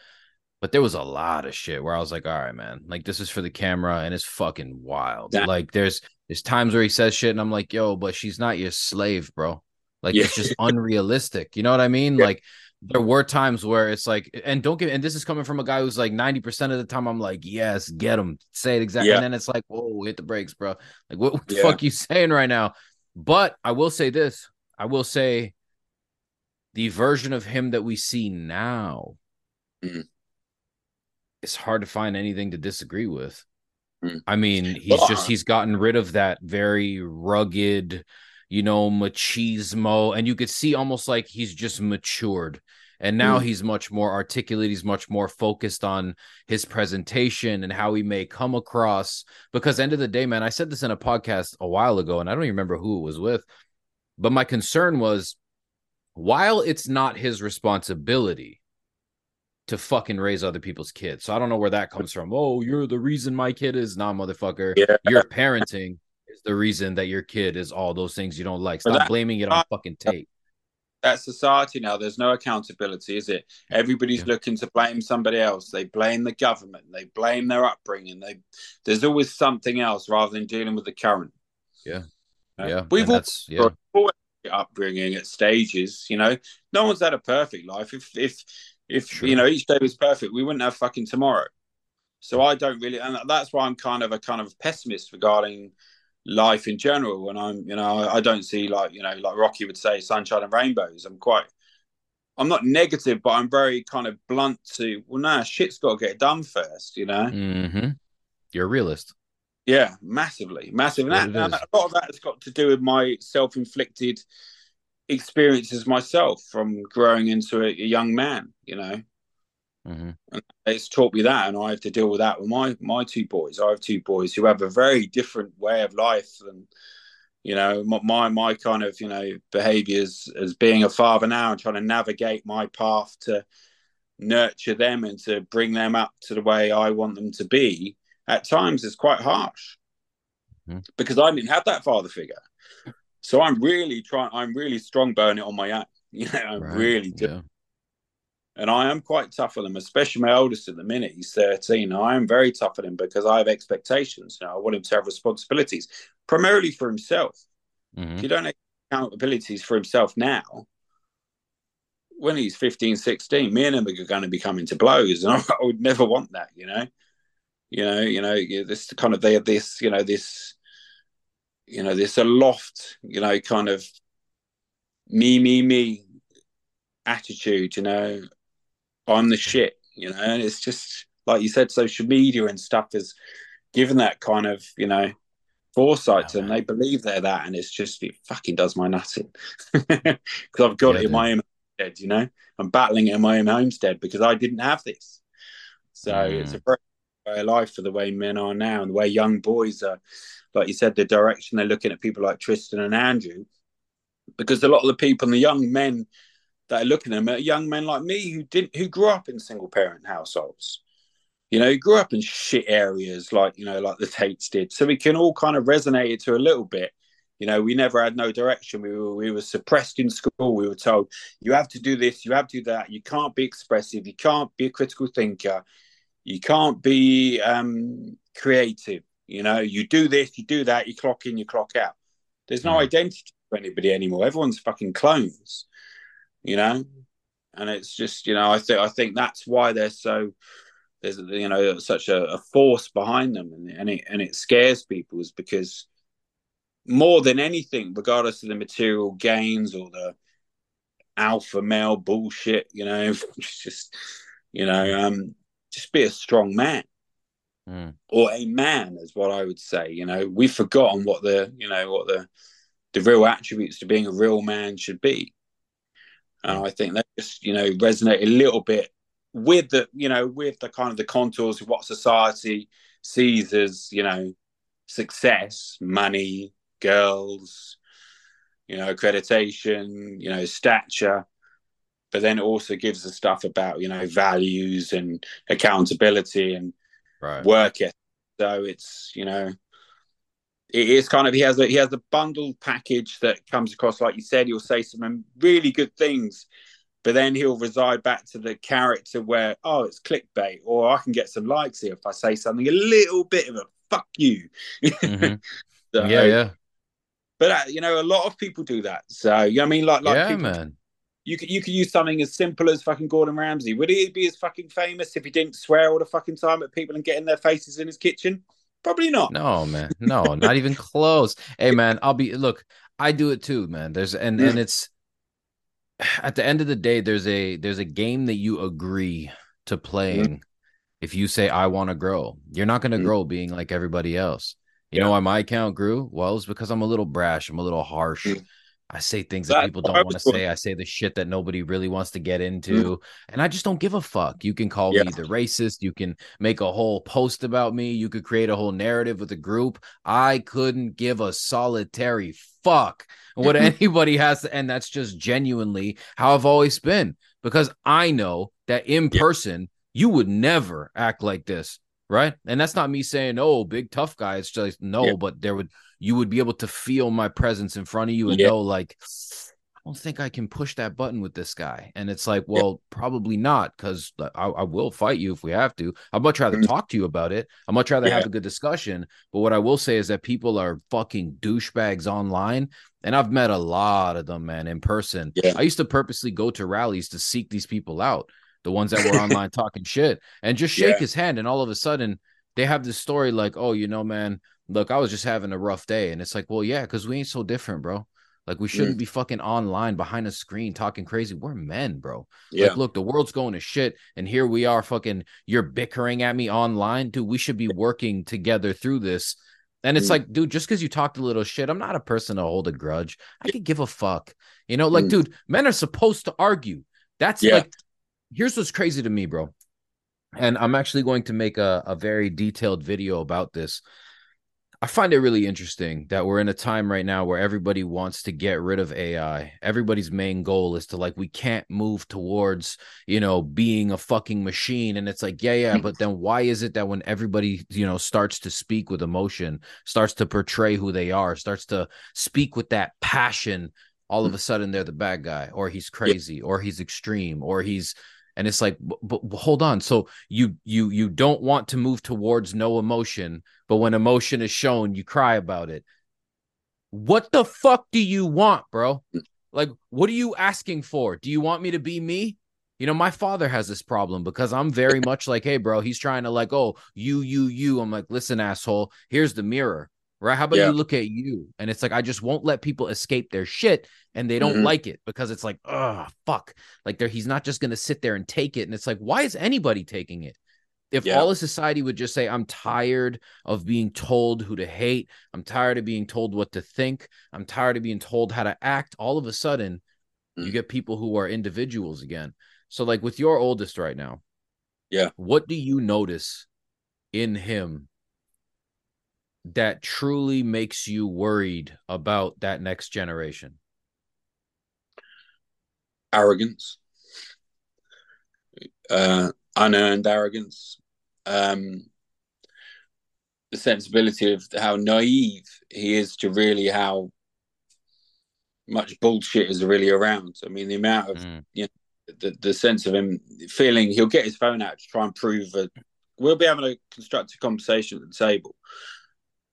But there was a lot of shit where I was like, all right, man, like this is for the camera and it's fucking wild. Yeah. Like there's there's times where he says shit and I'm like, yo, but she's not your slave, bro. Like yeah. it's just unrealistic. You know what I mean? [LAUGHS] Like there were times where it's like, and don't get, and this is coming from a guy who's like 90% of the time, I'm like, yes, get him, say it exactly. Yeah. And then it's like, whoa, hit the brakes, bro. Like, what, what the fuck you [LAUGHS] saying right now? But I will say this I will say the version of him that we see now, mm-hmm. it's hard to find anything to disagree with. Hmm. I mean, he's just he's gotten rid of that very rugged, you know, machismo, and you could see almost like he's just matured. And now mm. he's much more articulate. He's much more focused on his presentation and how he may come across. Because end of the day, man, I said this in a podcast a while ago, and I don't even remember who it was with. But my concern was, while it's not his responsibility, to fucking raise other people's kids. So I don't know where that comes from. Oh, you're the reason my kid is not nah, motherfucker. Yeah. Your parenting is the reason that your kid is all those things you don't like. Stop that, blaming it on fucking Tate. That society now, there's no accountability, is it? Everybody's yeah. looking to blame somebody else. They blame the government. They blame their upbringing. They there's always something else rather than dealing with the current. Yeah. yeah. We've all, yeah. upbringing at stages, you know. No one's had a perfect life. If if if sure. you know each day was perfect, we wouldn't have fucking tomorrow. So I don't really, and that's why I'm kind of a kind of pessimist regarding life in general. And I'm, you know, I don't see like you know, like Rocky would say, sunshine and rainbows. I'm quite I'm not negative, but I'm very kind of blunt to, well, nah, shit's got to get done first, you know? Mm-hmm. You're a realist. Yeah, massively, massive. And, that, and a lot of that has got to do with my self inflicted experiences myself from growing into a, a young man, you know? Mm-hmm. And it's taught me that, and I have to deal with that with my my two boys. I have two boys who have a very different way of life than you know my my kind of you know behaviors as being a father now and trying to navigate my path to nurture them and to bring them up to the way I want them to be at times is quite harsh mm-hmm. because I didn't have that father figure. So I'm really trying. I'm really strong burning it on my own. [LAUGHS] You know, I'm right. really doing. Yeah. And I am quite tough on them, especially my oldest at the minute. He's 13. I am very tough on him because I have expectations. You know, I want him to have responsibilities, primarily for himself. Mm-hmm. If you don't have accountabilities for himself now, when he's 15, 16, me and him are going to be coming to blows. And I, [LAUGHS] I would never want that, you know? You know, you know, this kind of, they have this, you know, this, you know, this aloft, you know, kind of me, me, me attitude, you know, I'm the shit, you know, and it's just like you said, social media and stuff has given that kind of, you know, foresight to them. They believe they're that, and it's just it fucking does my nutting because [LAUGHS] I've got yeah, it in my own homestead. You know, I'm battling it in my own homestead because I didn't have this. So mm. it's a very way of life for the way men are now and the way young boys are. Like you said, the direction they're looking at people like Tristan and Andrew, because a lot of the people and the young men that are looking at them are young men like me who didn't who grew up in single parent households. You know, grew up in shit areas like, you know, like the Tates did. So we can all kind of resonate it to a little bit. You know, we never had no direction. We were we were suppressed in school. We were told you have to do this, you have to do that. You can't be expressive. You can't be a critical thinker. You can't be um, creative. You know, you do this, you do that. You clock in, you clock out. There's no mm. identity for anybody anymore. Everyone's fucking clones you know, and it's just you know I think I think that's why they're so there's you know such a, a force behind them and, and it and it scares people is because more than anything, regardless of the material gains or the alpha male bullshit, you know, [LAUGHS] just you know, um, just be a strong man. Mm. Or a man is what I would say. You know, we've forgotten what the you know what the the real attributes to being a real man should be. And I think that just, you know, resonate a little bit with the, you know, with the kind of the contours of what society sees as, you know, success, money, girls, you know, accreditation, you know, stature. But then it also gives the stuff about, you know, values and accountability and right. work ethic. So it's, you know, it is kind of he has a he has a bundled package that comes across like you said he'll say some really good things but then he'll reside back to the character where oh it's clickbait or i can get some likes here if i say something a little bit of a fuck you mm-hmm. [LAUGHS] so, yeah yeah but uh, you know a lot of people do that so you know i mean like like yeah people, man you could you could use something as simple as fucking Gordon Ramsay. Would he be as fucking famous if he didn't swear all the fucking time at people and get in their faces in his kitchen? Probably not. No, man. No, not even close. Hey, man, I'll be look. I do it too, man. There's and and it's at the end of the day, there's a there's a game that you agree to playing. Mm-hmm. If you say I want to grow, you're not going to mm-hmm. grow being like everybody else. You yeah. know why my account grew? Well, it's because I'm a little brash. I'm a little harsh. Mm-hmm. I say things that, that people don't want to say. I say the shit that nobody really wants to get into. Mm. And I just don't give a fuck. You can call yeah. me the racist. You can make a whole post about me. You could create a whole narrative with a group. I couldn't give a solitary fuck what [LAUGHS] anybody has to. And that's just genuinely how I've always been because I know that in yeah. person, you would never act like this. Right. And that's not me saying, oh, big tough guy. It's just no, yeah. but there would you would be able to feel my presence in front of you and yeah. know like I don't think I can push that button with this guy. And it's like, well, yeah. probably not, because I, I, will fight you if we have to. I'd much rather mm-hmm. talk to you about it. I'd much rather yeah. have a good discussion. But what I will say is that people are fucking douchebags online. And I've met a lot of them, man, in person. Yeah. I used to purposely go to rallies to seek these people out, the ones that were [LAUGHS] online talking shit, and just shake his hand. And all of a sudden, they have this story like, oh, you know, man, look, I was just having a rough day. And it's like, well, yeah, because we ain't so different, bro. Like we shouldn't mm. be fucking online behind a screen talking crazy. We're men, bro. Yeah. Like, look, the world's going to shit, and here we are, fucking. You're bickering at me online, dude. We should be working together through this. And it's mm. like, dude, just because you talked a little shit, I'm not a person to hold a grudge. I could give a fuck. You know, like, mm. dude, men are supposed to argue. That's yeah. like, here's what's crazy to me, bro. And I'm actually going to make a, a very detailed video about this. I find it really interesting that we're in a time right now where everybody wants to get rid of AI. Everybody's main goal is to like, we can't move towards, you know, being a fucking machine. And it's like, yeah, yeah. [LAUGHS] But then why is it that when everybody, you know, starts to speak with emotion, starts to portray who they are, starts to speak with that passion, all of mm. a sudden they're the bad guy or he's crazy or he's extreme or he's and it's like but, but, hold on. So you you you don't want to move towards no emotion but when emotion is shown you cry about it. What the fuck do you want bro? Like what are you asking for? Do you want me to be me? You know my father has this problem because i'm very [LAUGHS] much like hey bro he's trying to like oh you you you. I'm like listen asshole here's the mirror right? How about yeah. you look at you? And it's like I just won't let people escape their shit and they don't mm-hmm. like it because it's like, oh fuck. Like there he's not just gonna sit there and take it. And it's like, why is anybody taking it? If yeah. all of society would just say, I'm tired of being told who to hate, I'm tired of being told what to think, I'm tired of being told how to act, all of a sudden mm-hmm. you mm. get people who are individuals again. So, like with your oldest right now, yeah, what do you notice in him that truly makes you worried about that next generation? Arrogance, uh, unearned arrogance, um, the sensibility of how naive he is to really how much bullshit is really around. I mean, the amount of mm. you know, the the sense of him feeling he'll get his phone out to try and prove that we'll be having a constructive conversation at the table,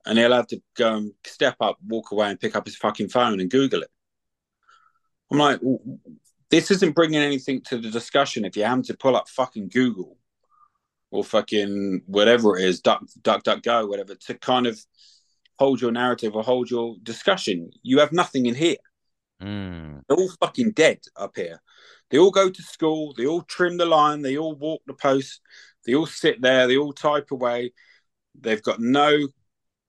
and he'll have to go and step up, walk away, and pick up his fucking phone and Google it. I'm like, this isn't bringing anything to the discussion. If you have to pull up fucking Google or fucking whatever it is, duck, duck, duck, go, whatever, to kind of hold your narrative or hold your discussion, you have nothing in here. Mm. They're all fucking dead up here. They all go to school. They all trim the line. They all walk the post. They all sit there. They all type away. They've got no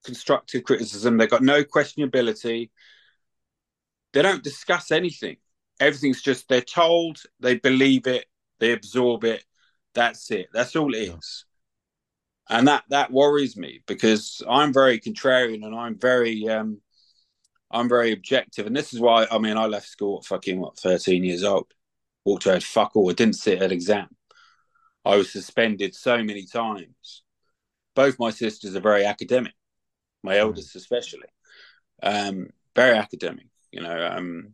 constructive criticism. They've got no questionability. They don't discuss anything. Everything's just they're told, they believe it, they absorb it. That's it. That's all it is. And that that worries me because I'm very contrarian and I'm very um I'm very objective. And this is why I mean I left school at fucking what 13 years old. Walked out fuck all. I didn't sit at exam. I was suspended so many times. Both my sisters are very academic my eldest especially. Um, very academic, you know. Um,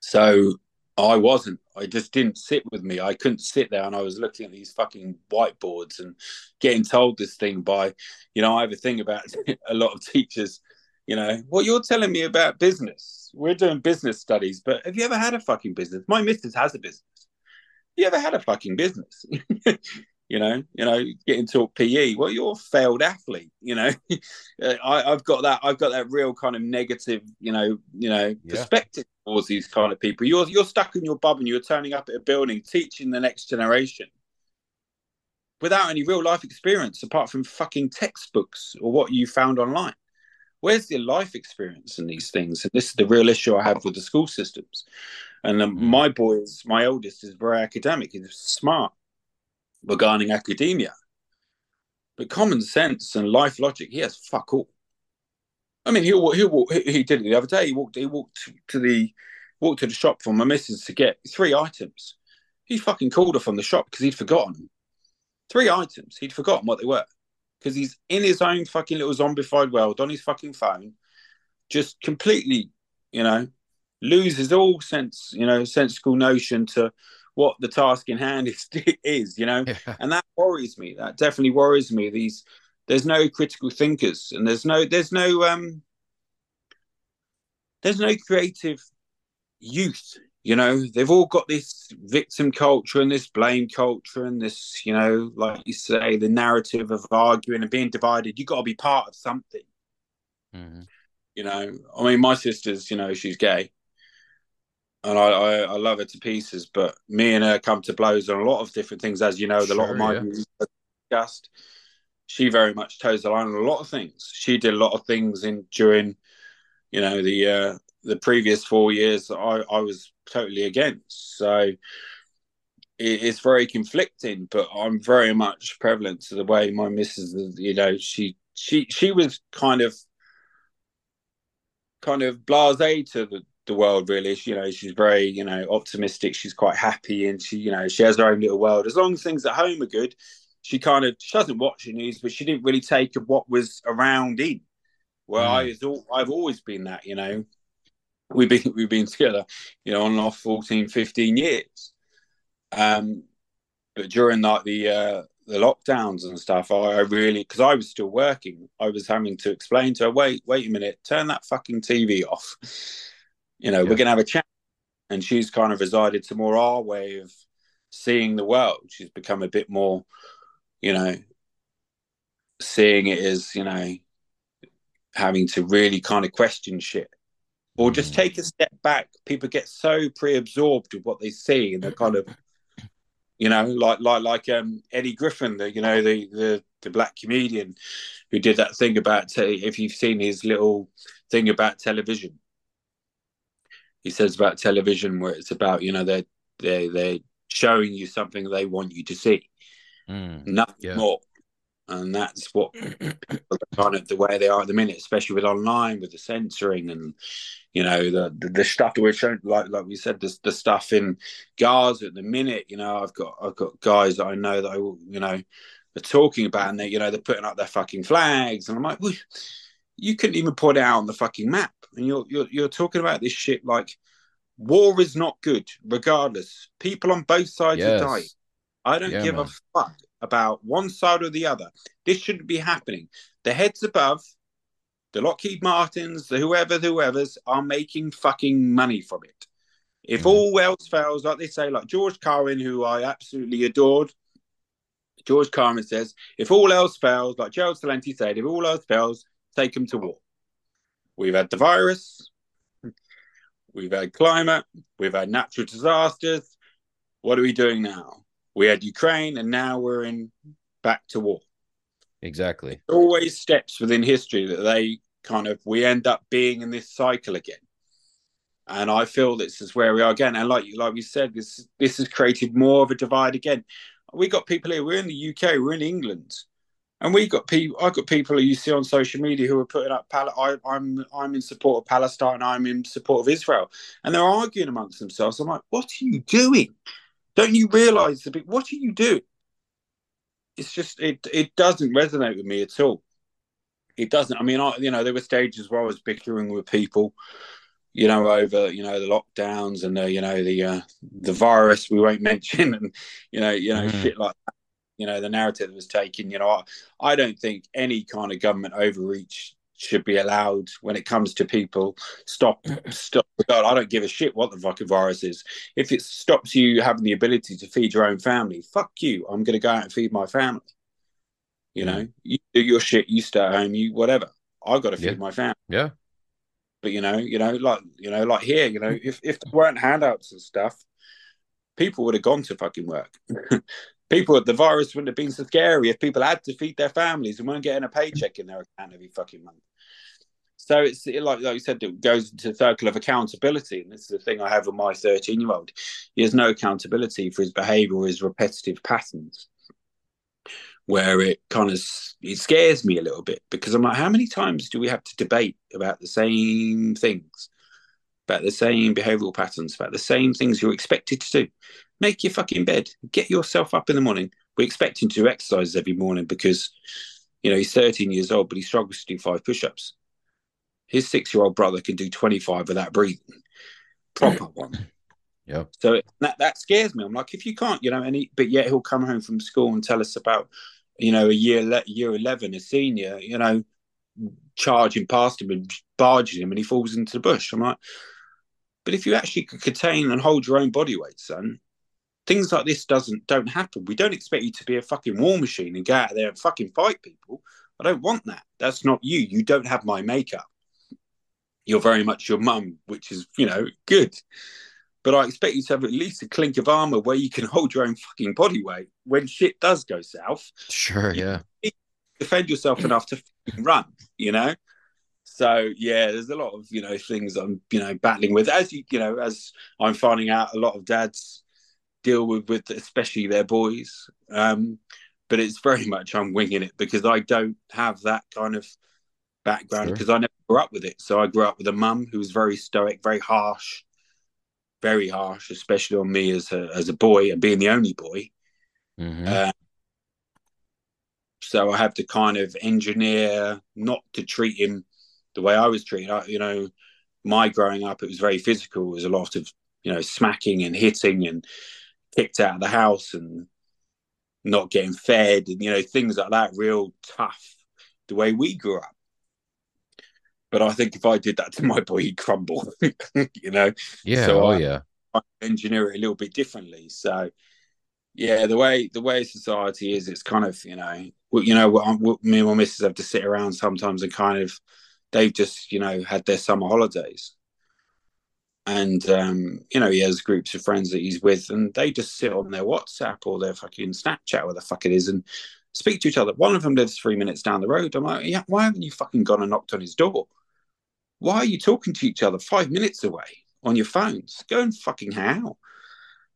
so I wasn't. I just didn't sit with me. I couldn't sit there, and I was looking at these fucking whiteboards and getting told this thing by, you know, I have a thing about [LAUGHS] a lot of teachers. You know, what you're telling me about business. We're doing business studies, but have you ever had a fucking business? My missus has a business. You ever had a fucking business? [LAUGHS] you know, you know, getting taught PE. Well, you're a failed athlete, you know. [LAUGHS] I, have got that. I've got that real kind of negative, you know, you know, yeah. perspective towards these kind of people. You're you're stuck in your bubble. and You're turning up at a building, teaching the next generation without any real life experience, apart from fucking textbooks or what you found online. Where's the life experience in these things? And this is the real issue I have with the school systems. And um, my boys, my oldest, is very academic. He's smart regarding academia. But common sense and life logic, he has fuck all. I mean, he'll, he'll he did it the other day. He walked, he walked to the, walked to the shop for my missus to get three items. He fucking called her from the shop because he'd forgotten three items. He'd forgotten what they were because he's in his own fucking little zombified world on his fucking phone, just completely, you know, loses all sense, you know, sensible notion to what the task in hand [LAUGHS] is, is you know, yeah. and that worries me. That definitely worries me. These there's no critical thinkers, and there's no there's no um there's no creative youth. You know, they've all got this victim culture and this blame culture and this, you know, like you say, the narrative of arguing and being divided. You got to be part of something. Mm-hmm. You know, I mean, my sister's, you know, she's gay, and I, I, I love her to pieces. But me and her come to blows on a lot of different things, as you know. The lot of my yeah. discussed. She very much toes the line on a lot of things. She did a lot of things in during, you know, the uh, the previous four years. that I I was totally against. So it's very conflicting, but I'm very much prevalent to the way my missus, you know, she she she was kind of kind of blasé to the, the world really. She, you know she's very you know optimistic. She's quite happy and she you know she has her own little world. As long as things at home are good she kind of she doesn't watch the news but she didn't really take what was around in. Well mm. I I've always been that you know. We've been we've been together you know on and off 14 15 years. Um but during like the uh the lockdowns and stuff, I, I really because I was still working, I was having to explain to her, wait, wait a minute, turn that fucking TV off. You know, yeah. we're gonna have a chat. And she's kind of resided to more our way of seeing the world. She's become a bit more, you know, seeing it as, you know, having to really kind of question shit. Or just mm. take a step back. People get so pre-absorbed with what they see and they're kind of you know, like like like um, Eddie Griffin, the you know the the the black comedian who did that thing about te- if you've seen his little thing about television, he says about television where it's about you know they're they they're showing you something they want you to see, mm, nothing yeah. more and that's what [COUGHS] kind of the way they are at the minute, especially with online, with the censoring and you know the the, the stuff that we're showing, like like we said, the, the stuff in Gaza at the minute. You know, I've got I've got guys that I know that I you know are talking about, and they you know they're putting up their fucking flags, and I'm like, well, you couldn't even put it out on the fucking map, and you're you're you're talking about this shit like war is not good, regardless. People on both sides yes. are dying. I don't yeah, give man. a fuck about one side or the other. This shouldn't be happening. The heads above, the Lockheed Martins, the whoever, the whoever's are making fucking money from it. If mm. all else fails, like they say, like George Carlin, who I absolutely adored, George Carlin says, if all else fails, like Gerald Celente said, if all else fails, take them to war. We've had the virus, we've had climate, we've had natural disasters. What are we doing now? we had Ukraine, and now we're in back to war. Exactly. Always steps within history that they kind of we end up being in this cycle again. And I feel this is where we are again. And like like we said, this this has created more of a divide again. We got people here. We're in the UK. We're in England, and we got people. I got people who you see on social media who are putting up. Pal- I, I'm I'm in support of Palestine. I'm in support of Israel, and they're arguing amongst themselves. I'm like, what are you doing? Don't you realize the bit? What are you doing? It's just it. It doesn't resonate with me at all. It doesn't. I mean, I you know there were stages where I was bickering with people, you know, over you know the lockdowns and the you know the uh, the virus we won't [LAUGHS] mention and you know you know mm. shit like that. You know the narrative that was taken. You know, I, I don't think any kind of government overreach should be allowed when it comes to people. Stop, [CLEARS THROAT] stop. God, I don't give a shit what the fucking virus is. If it stops you having the ability to feed your own family, fuck you. I'm going to go out and feed my family. You know, mm. you do your shit, you stay at home, you whatever. I got to feed yeah. my family. Yeah. But you know, you know, like you know, like here, you know, if if there weren't handouts and stuff, people would have gone to fucking work. [LAUGHS] people, the virus wouldn't have been so scary if people had to feed their families and weren't getting a paycheck in their account every fucking month. So it's like, like you said, it goes into the circle of accountability. And this is the thing I have with my 13 year old. He has no accountability for his behavior or his repetitive patterns, where it kind of it scares me a little bit because I'm like, how many times do we have to debate about the same things, about the same behavioral patterns, about the same things you're expected to do? Make your fucking bed, get yourself up in the morning. We expect him to do exercises every morning because, you know, he's 13 years old, but he struggles to do five push ups. His six year old brother can do 25 without breathing, proper [LAUGHS] one. Yeah. So that, that scares me. I'm like, if you can't, you know, and he, but yet he'll come home from school and tell us about, you know, a year, year 11, a senior, you know, charging past him and barging him and he falls into the bush. I'm like, but if you actually could contain and hold your own body weight, son, things like this doesn't don't happen. We don't expect you to be a fucking war machine and go out there and fucking fight people. I don't want that. That's not you. You don't have my makeup. you're very much your mum, which is, you know, good. But I expect you to have at least a clink of armor where you can [LAUGHS] hold your own fucking body weight when shit does go south. Sure, yeah. defend yourself enough to fucking run, you know? So yeah, there's a lot of you know things I'm you know battling with as you you know as I'm finding out a lot of dads deal with with especially their boys. Um, but it's very [LAUGHS] much I'm winging it because I don't have that kind of background because sure. I never grew up with it. So I grew up with a mum who was very stoic, very harsh, very harsh, especially on me as a as a boy and being the only boy. Mm-hmm. Uh, so I have to kind of engineer not to treat him the way I was treated. I, you know, my growing up, it was very physical. It was a lot of you know smacking and hitting and kicked out of the house and not getting fed and you know things like that. Real tough. The way we grew up. But I think if I did that to my boy, he'd crumble. [LAUGHS] you know. Yeah. So oh I, yeah. I engineer it a little bit differently. So yeah, the way the way society is, it's kind of you know, you know, what, what me and my missus have to sit around sometimes and kind of they've just you know had their summer holidays and um, you know he has groups of friends that he's with and they just sit on their whatsapp or their fucking snapchat where the fuck it is and speak to each other. One of them lives three minutes down the road. I'm like yeah why haven't you fucking gone and knocked on his door? Why are you talking to each other five minutes away on your phones? Go and fucking how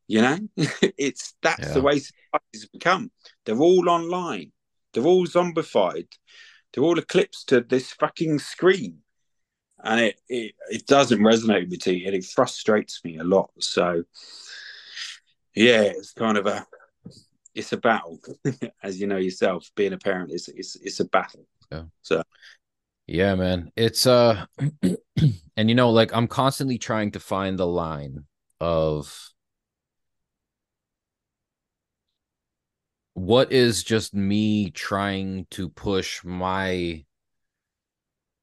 you know? [LAUGHS] It's that's yeah. the way society's become. They're all online. They're all zombified. They're all eclipsed to this fucking screen. And it, it, it doesn't resonate with me and it frustrates me a lot. So yeah, it's kind of a it's a battle, [LAUGHS] as you know yourself. Being a parent is it's it's a battle. Yeah. So yeah, man. It's uh [CLEARS THROAT] and you know, like I'm constantly trying to find the line of what is just me trying to push my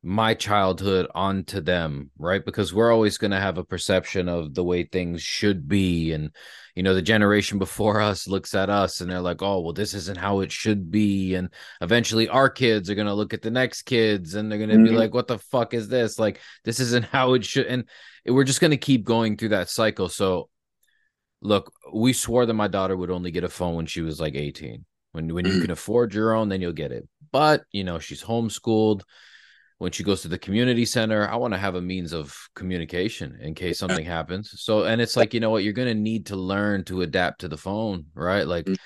my childhood onto them right because we're always going to have a perception of the way things should be and you know the generation before us looks at us and they're like oh well this isn't how it should be and eventually our kids are going to look at the next kids and they're going to mm-hmm. be like what the fuck is this like this isn't [LAUGHS] how it should and we're just going to keep going through that cycle so look, we swore that my daughter would only get a phone when she was like 18. When when you [CLEARS THROAT] can afford your own, then you'll get it. But you know, she's homeschooled. When she goes to the community center, I want to have a means of communication in case something happens. So, and it's like, you know what, you're gonna need to learn to adapt to the phone, right? Like mm.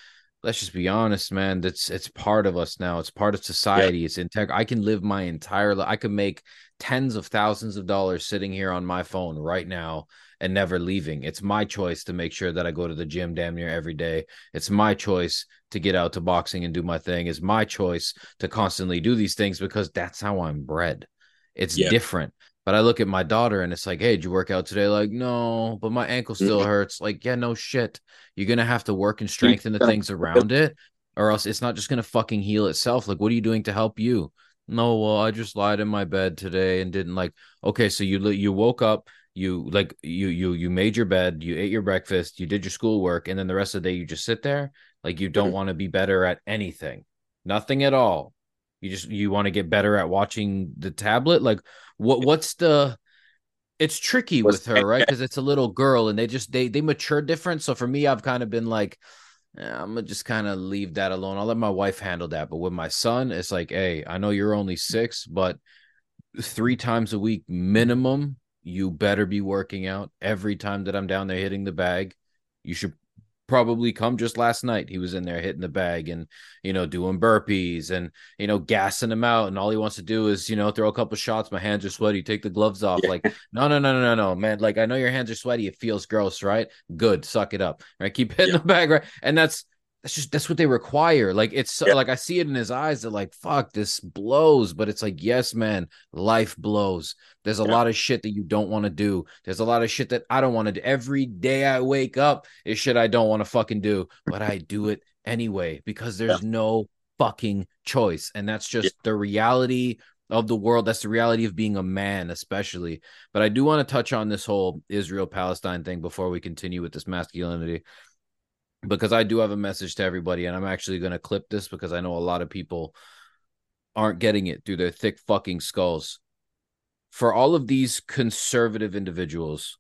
let's just be honest, man. That's it's part of us now. It's part of society. Yeah. It's integ. I can live my entire life. I could make tens of thousands of dollars sitting here on my phone right now and never leaving. It's my choice to make sure that I go to the gym damn near every day. It's my choice to get out to boxing and do my thing. It's my choice to constantly do these things because that's how I'm bred. It's different. But I look at my daughter and it's like, hey, did you work out today? Like, no, but my ankle still hurts. Like, yeah, no shit. You're gonna have to work and strengthen the things around it, or else it's not just gonna fucking heal itself. Like, what are you doing to help you? No, well, I just lied in my bed today and didn't like. Okay, so you you woke up, you like you you you made your bed, you ate your breakfast, you did your schoolwork, and then the rest of the day you just sit there like you don't mm-hmm. want to be better at anything, nothing at all. You just you want to get better at watching the tablet. Like what what's the it's tricky with her, right? [LAUGHS] Because it's a little girl and they just they they mature different. So for me, I've kind of been like, yeah, I'm gonna just kind of leave that alone. I'll let my wife handle that. But with my son, it's like, hey, I know you're only six, but three times a week minimum, you better be working out every time that I'm down there hitting the bag. You should probably come just last night. He was in there hitting the bag and you know doing burpees and you know gassing him out. And all he wants to do is you know throw a couple shots. My hands are sweaty. Take the gloves off. Yeah. Like no no no no no no man. Like I know your hands are sweaty. It feels gross, right? Good. Suck it up. Right. Keep hitting yeah. the bag right. And that's that's just that's what they require. Like it's yeah. like I see it in his eyes. They're like, "Fuck, this blows," but it's like, yes, man, life blows. There's a yeah. lot of shit that you don't want to do. There's a lot of shit that I don't want to do. Every day I wake up is shit I don't want to fucking do, but I do it anyway because there's yeah. no fucking choice, and that's just the reality of the world. That's the reality of being a man, especially. But I do want to touch on this whole Israel Palestine thing before we continue with this masculinity because I do have a message to everybody, and I'm actually going to clip this because I know a lot of people aren't getting it through their thick fucking skulls. for all of these conservative individuals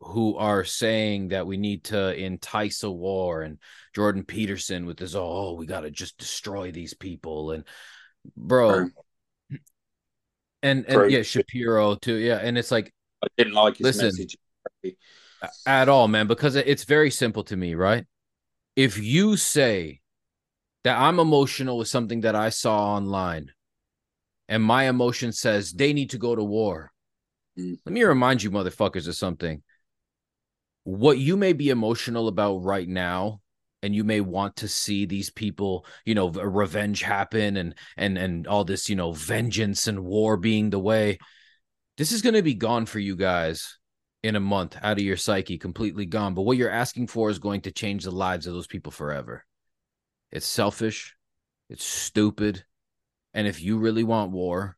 who are saying that we need to entice a war and Jordan Peterson with this oh we got to just destroy these people and bro and and yeah Shapiro too yeah and it's like I didn't like his listen, message. at all man because it's very simple to me right if you say that I'm emotional with something that I saw online and my emotion says they need to go to war. Mm. Let me remind you, motherfuckers, of something. What you may be emotional about right now, and you may want to see these people, you know, revenge happen and and and all this, you know, vengeance and war being the way. This is going to be gone for you guys in a month out of your psyche, completely gone. But what you're asking for is going to change the lives of those people forever. It's selfish. It's stupid. And if you really want war,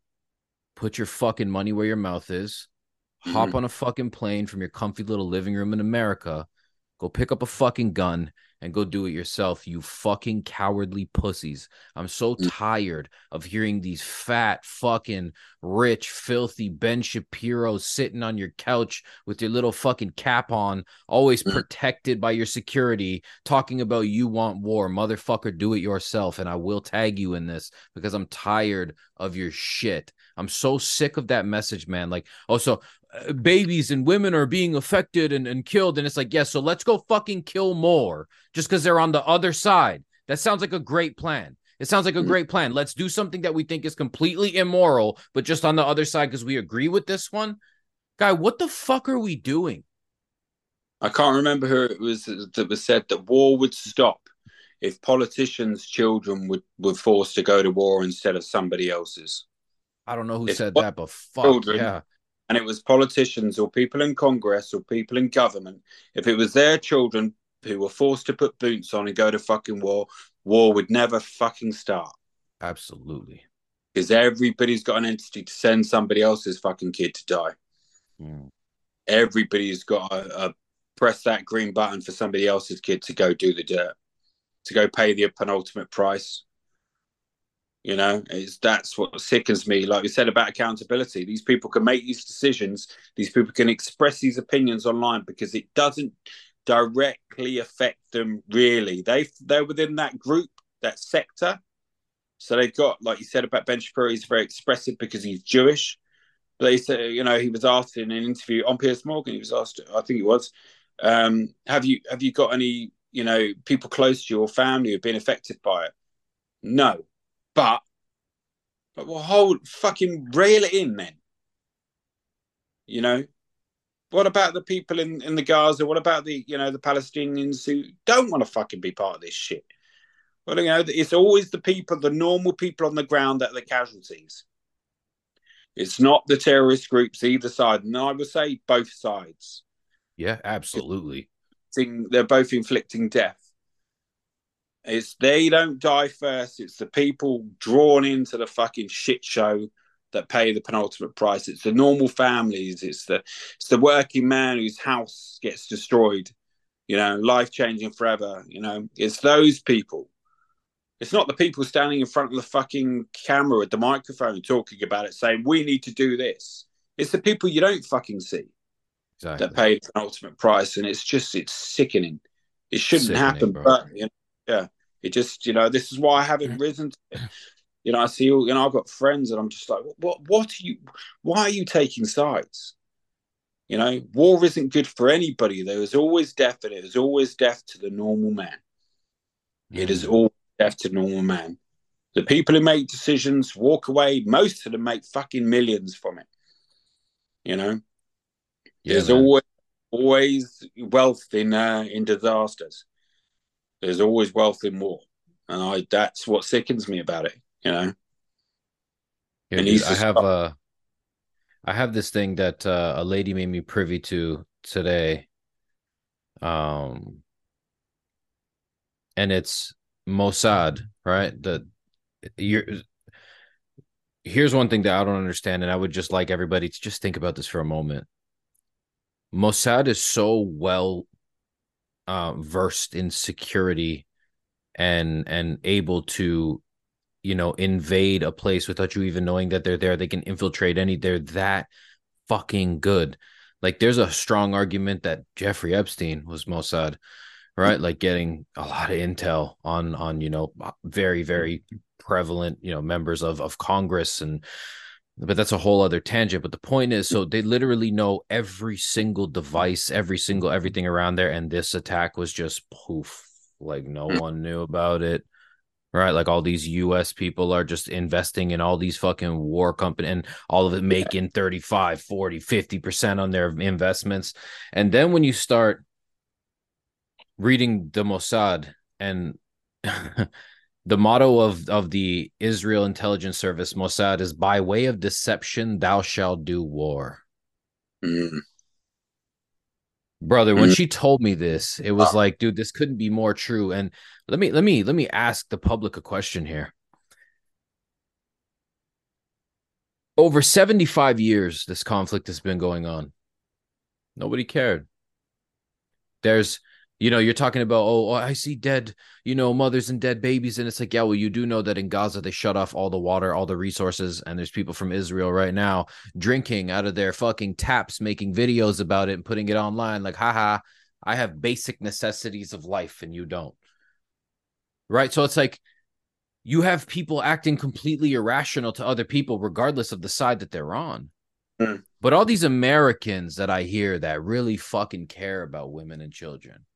put your fucking money where your mouth is. Mm-hmm. Hop on a fucking plane from your comfy little living room in America. Go pick up a fucking gun and go do it yourself, you fucking cowardly pussies. I'm so mm. tired of hearing these fat, fucking rich, filthy Ben Shapiro sitting on your couch with your little fucking cap on, always mm. protected by your security, talking about you want war. Motherfucker, do it yourself. And I will tag you in this because I'm tired of your shit. I'm so sick of that message, man. Like, oh, so babies and women are being affected and, and killed. And it's like, yes, yeah, so let's go fucking kill more just because they're on the other side. That sounds like a great plan. It sounds like a mm. great plan. Let's do something that we think is completely immoral, but just on the other side because we agree with this one. Guy, what the fuck are we doing? I can't remember who it was that was said that war would stop if politicians' children would were forced to go to war instead of somebody else's. I don't know who if said that, but fuck children, yeah and it was politicians or people in Congress or people in government, if it was their children who were forced to put boots on and go to fucking war, war would never fucking start. Absolutely. Because everybody's got an entity to send somebody else's fucking kid to die. Mm. Everybody's got a, a press that green button for somebody else's kid to go do the dirt, to go pay the penultimate price. You know, it's that's what sickens me. Like we said about accountability, these people can make these decisions. These people can express these opinions online because it doesn't directly affect them. Really, they they're within that group, that sector. So they've got, like you said about Ben Shapiro, he's very expressive because he's Jewish. But they said, you know, he was asked in an interview on Piers Morgan. He was asked, I think it was, um, have you have you got any, you know, people close to your family who've been affected by it? No but but we'll hold fucking reel it in then. You know? What about the people in, in the Gaza? What about the you know the Palestinians who don't want to fucking be part of this shit? Well, you know, it's always the people, the normal people on the ground that are the casualties. It's not the terrorist groups either side, and I would say both sides. Yeah, absolutely. They're both inflicting death. It's they don't die first. It's the people drawn into the fucking shit show that pay the penultimate price. It's the normal families. It's the it's the working man whose house gets destroyed. You know, life changing forever. You know, it's those people. It's not the people standing in front of the fucking camera with the microphone talking about it, saying we need to do this. It's the people you don't fucking see exactly. that pay the penultimate price, and it's just it's sickening. It shouldn't sickening, happen, bro. but you know, yeah, it just, you know, this is why I haven't risen. You know, I see, you know, I've got friends, and I'm just like, what? What are you? Why are you taking sides? You know, war isn't good for anybody. There is always death, and it is always death to the normal man. Mm. It is mm. all death to normal man. The people who make decisions walk away. Most of them make fucking millions from it. You know, yeah, there's man. always always wealth in uh, in disasters. There's always wealth in war, and I that's what sickens me about it. You know. Yeah, dude, I have stop. uh I have this thing that uh, a lady made me privy to today. Um, and it's Mossad, right? The you're here's one thing that I don't understand, and I would just like everybody to just think about this for a moment. Mossad is so well uh, versed in security and and able to you know, invade a place without you even knowing that they're there. They can infiltrate any. They're that fucking good. Like, there's a strong argument that Jeffrey Epstein was Mossad, right? Like, getting a lot of intel on on you know very very prevalent you know members of of Congress and. But that's a whole other tangent. But the point is, so they literally know every single device, every single everything around there, and this attack was just poof, like no Mm. one knew about it right? Like all these US people are just investing in all these fucking war company and all of it making 35, 40, 50% on their investments. And then when you start reading the Mossad and [LAUGHS] the motto of of the Israel intelligence service Mossad is by way of deception thou shalt do war. Mm. brother when Mhm. she told me this it was Ah. like dude this couldn't be more true and let me let me let me ask the public a question here over 75 years this conflict has been going on nobody cared there's you know you're talking about oh, oh i see dead you know mothers and dead babies and it's like yeah well you do know that in gaza they shut off all the water all the resources and there's people from israel right now drinking out of their fucking taps making videos about it and putting it online like haha i have basic necessities of life and you don't. Right? So it's like you have people acting completely irrational to other people regardless of the side that they're on. Hmm. but all these americans that i hear that really fucking care about women and children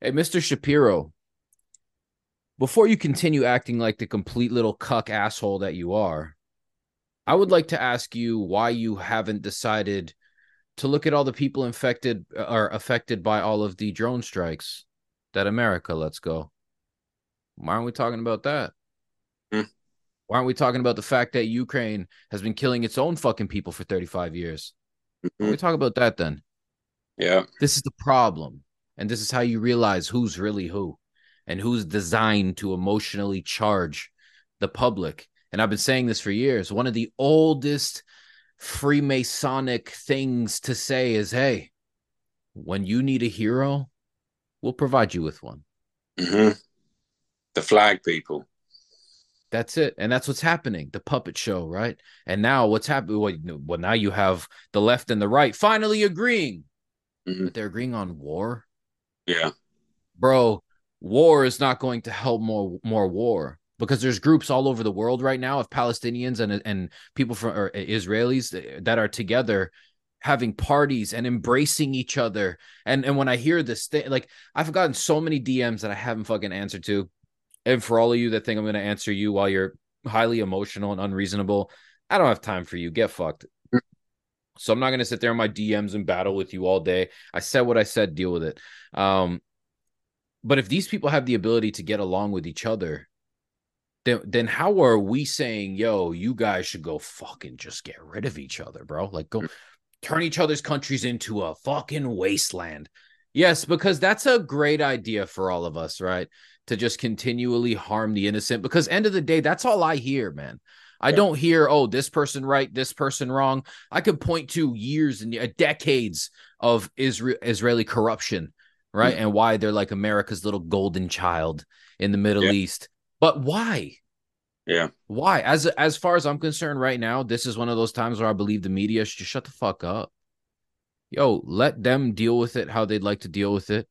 hey mr shapiro before you continue acting like the complete little cuck asshole that you are i would like to ask you why you haven't decided to look at all the people infected or affected by all of the drone strikes that america lets go why aren't we talking about that Hmm. why aren't we talking about the fact that Ukraine has been killing its own fucking people for 35 years? Don't we talk about that then? Yeah. This is the problem. And this is how you realize who's really who and who's designed to emotionally charge the public. And I've been saying this for years. One of the oldest Freemasonic things to say is hey, when you need a hero, we'll provide you with one. hmm The flag people. That's it. And that's what's happening. The puppet show, right? And now what's happening? Well, now you have the left and the right finally agreeing, Mhm. but they're agreeing on war. Yeah. Bro, war is not going to help more more war because there's groups all over the world right now of Palestinians and and people from or Israelis that are together having parties and embracing each other. And and when I hear this thing, like I've gotten so many DMs that I haven't fucking answered to. And for all of you that think I'm going to answer you while you're highly emotional and unreasonable, I don't have time for you. Get fucked. So I'm not going to sit there in my DMs and battle with you all day. I said what I said, deal with it. Um, but if these people have the ability to get along with each other, then then how are we saying, yo, you guys should go fucking just get rid of each other, bro? Like go turn each other's countries into a fucking wasteland. Yes, because that's a great idea for all of us, right? To just continually harm the innocent. Because end of the day, that's all I hear, man. I Yeah. don't hear, oh, this person right, this person wrong. I could point to years and uh, decades of Israel Israeli corruption, right? And why they're like America's little golden child in the Middle Yeah. East. But why? Yeah. Why? As as far as I'm concerned, right now, this is one of those times where I believe the media should just shut the fuck up. Yo, let them deal with it how they'd like to deal with it.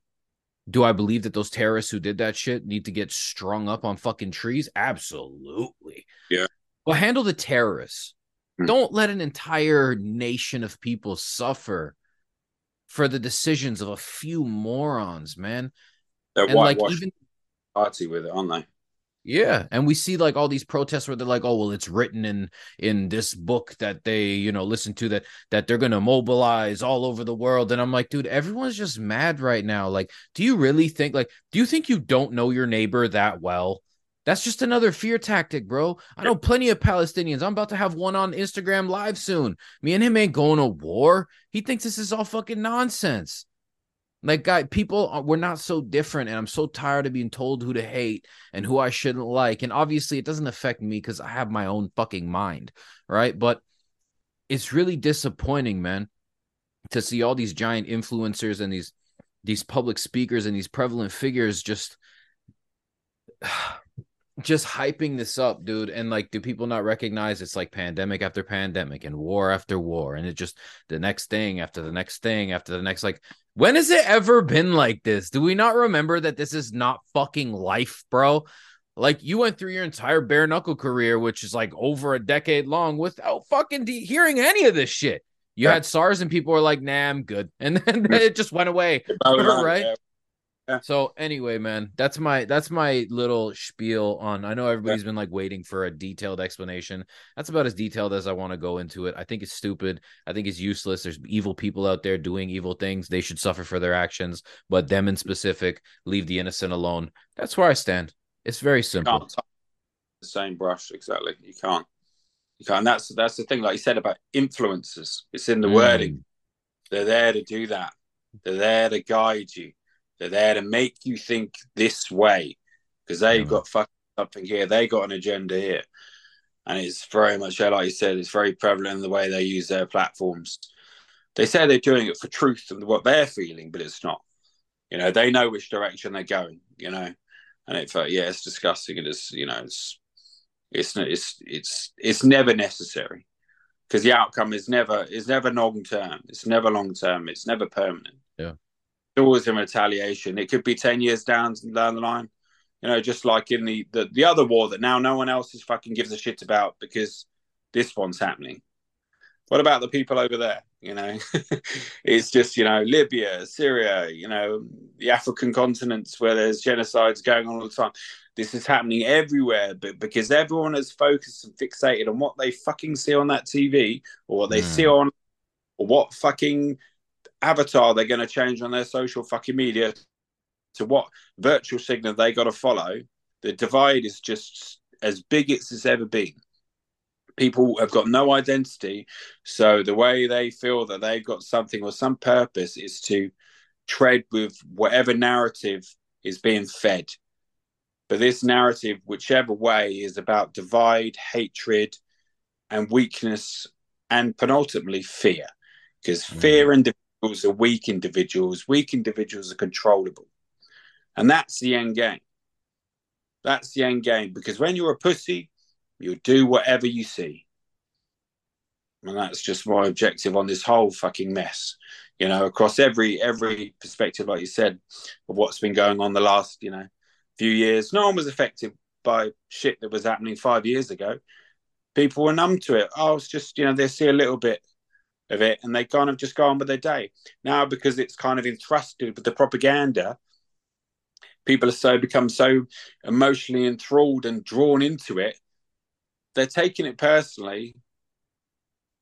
Do I believe that those terrorists who did that shit need to get strung up on fucking trees? Absolutely. Yeah. Well, handle the terrorists. Hmm. Don't let an entire nation of people suffer for the decisions of a few morons, man. They're And like even party with it, aren't they? Yeah, and we see like all these protests where they're like, "Oh, well, it's written in in this book that they, you know, listen to that that they're gonna mobilize all over the world." And I'm like, dude, everyone's just mad right now. Like, do you really think like, do you think you don't know your neighbor that well? That's just another fear tactic, bro. I know plenty of Palestinians. I'm about to have one on Instagram live soon. Me and him ain't going to war. He thinks this is all fucking nonsense. Like, guy, people are, we're not so different, and I'm so tired of being told who to hate and who I shouldn't like. And obviously, it doesn't affect me because I have my own fucking mind, right? But it's really disappointing, man, to see all these giant influencers and these these public speakers and these prevalent figures just [SIGHS] [SIGHS] just hyping this up, dude. And like, do people not recognize it's like pandemic after pandemic and war after war? And it just the next thing after the next thing after the next. Like, when has it ever been like this? Do we not remember that this is not fucking life, bro? Like, you went through your entire bare knuckle career, which is like over a decade long, without fucking de- hearing any of this shit. You yeah. had SARS and people were like, nah, I'm good. [LAUGHS] And then it just went away. [LAUGHS] right? Yeah. So anyway, man, that's my that's my little spiel on. I know everybody's been like waiting for a detailed explanation. That's about as detailed as I want to go into it. I think it's stupid. I think it's useless. There's evil people out there doing evil things. They should suffer for their actions, but them in specific, leave the innocent alone. That's where I stand. It's very simple. the same brush, exactly. You can't. You can't. And that's that's the thing, like you said about influences. It's in the mm. wording. They're there to do that. They're there to guide you they're there to make you think this way because they've got fucking something here. They got an agenda here. And it's very much, like you said, it's very prevalent in the way they use their platforms. They say they're doing it for truth and what they're feeling, but it's not. You know, they know which direction they're going, you know. And it felt, yeah, it's disgusting. It is, you know, it's, it's, it's, it's, it's never necessary because the outcome is never, is never long term. It's never long term. It's never permanent. Always in retaliation. It could be 10 years down, down the line, you know, just like in the, the, the other war that now no one else is fucking gives a shit about because this one's happening. What about the people over there? You know, [LAUGHS] it's just, you know, Libya, Syria, you know, the African continents where there's genocides going on all the time. This is happening everywhere, but because everyone is focused and fixated on what they fucking see on that TV or what they mm. see on or what fucking avatar they're going to change on their social fucking media to what virtual signal they got to follow, the divide is just as big as it's ever been. People have got no identity, so the way they feel that they've got something or some purpose is to tread with whatever narrative is being fed. But this narrative, whichever way, is about divide, hatred, and weakness, and penultimately fear. Because fear mm. and individuals are weak individuals. Weak individuals are controllable. And that's the end game. That's the end game. Because when you're a pussy, you'll do whatever you see. And that's just my objective on this whole fucking mess. You know, across every every perspective, like you said, of what's been going on the last, you know, few years. No one was affected by shit that was happening five years ago. People were numb to it. Oh, it's just, you know, they see a little bit of it and they kind of just go on with their day. Now, because it's kind of entrusted with the propaganda, people are so become so emotionally enthralled and drawn into it, they're taking it personally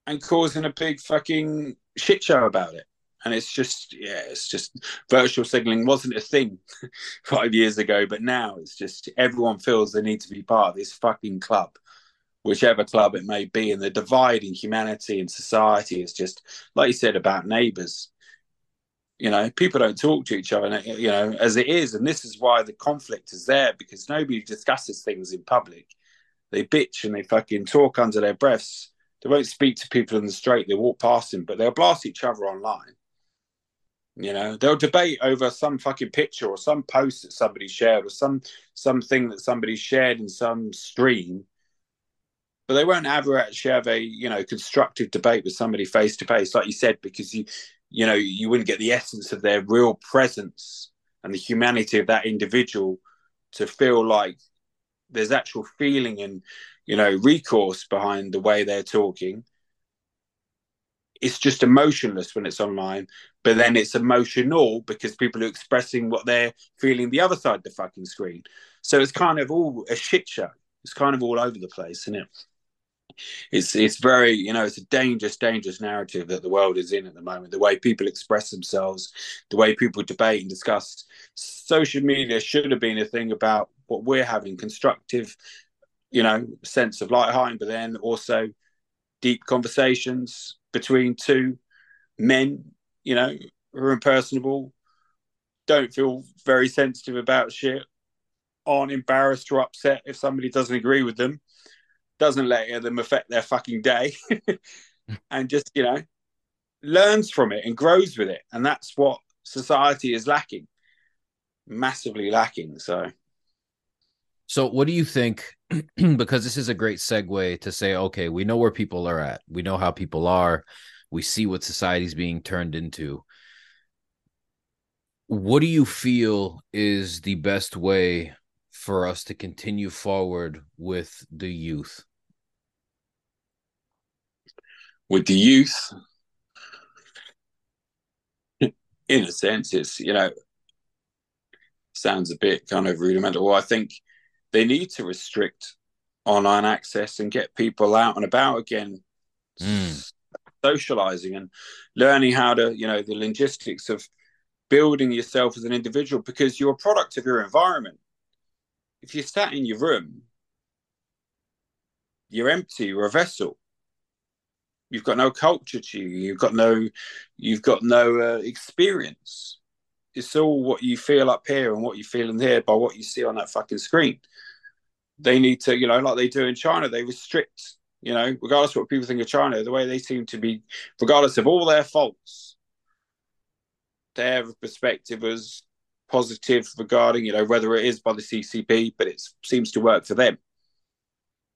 and causing a big fucking shit show about it. And it's just, yeah, it's just virtual signaling wasn't a thing [LAUGHS] five years ago, but now it's just everyone feels they need to be part of this fucking club whichever club it may be. And the divide in humanity and society is just, like you said, about neighbours. You know, people don't talk to each other, you know, as it is. And this is why the conflict is there because nobody discusses things in public. They bitch and they fucking talk under their breaths. They won't speak to people in the street. They walk past them, but they'll blast each other online. You know, they'll debate over some fucking picture or some post that somebody shared or some something that somebody shared in some stream but they won't ever actually have a you know constructive debate with somebody face to face, like you said, because you you know you wouldn't get the essence of their real presence and the humanity of that individual to feel like there's actual feeling and you know recourse behind the way they're talking. It's just emotionless when it's online but then it's emotional because people are expressing what they're feeling the other side of the fucking screen. So it's kind of all a shit show. It's kind of all over the place isn't it it's it's very you know it's a dangerous dangerous narrative that the world is in at the moment. The way people express themselves the way people debate and discuss social media should have been a thing about what we're having constructive you know sense of light heart but then also deep conversations between two men you know who are impersonable don't feel very sensitive about shit aren't embarrassed or upset if somebody doesn't agree with them doesn't let them affect their fucking day [LAUGHS] and just you know learns from it and grows with it and that's what society is lacking massively lacking so So, what do you think? [CLEARS THROAT] because this is a great segue to say, okay, we know where people are at. We know how people are. We see what society's being turned into. What do you feel is the best way for us to continue forward with the youth? With the youth, in a sense, it's, you know, sounds a bit kind of rudimental. Well, I think they need to restrict online access and get people out and about again, mm. socializing and learning how to, you know, the logistics of building yourself as an individual because you're a product of your environment. If you're sat in your room, you're empty, you're a vessel. You've got no culture to you. You've got no, you've got no uh, experience. It's all what you feel up here and what you feel in here by what you see on that fucking screen they need to, you know, like they do in China, they restrict, you know, regardless of what people think of China, the way they seem to be, regardless of all their faults, their perspective was positive regarding, you know, whether it is by the CCP, but it seems to work for them.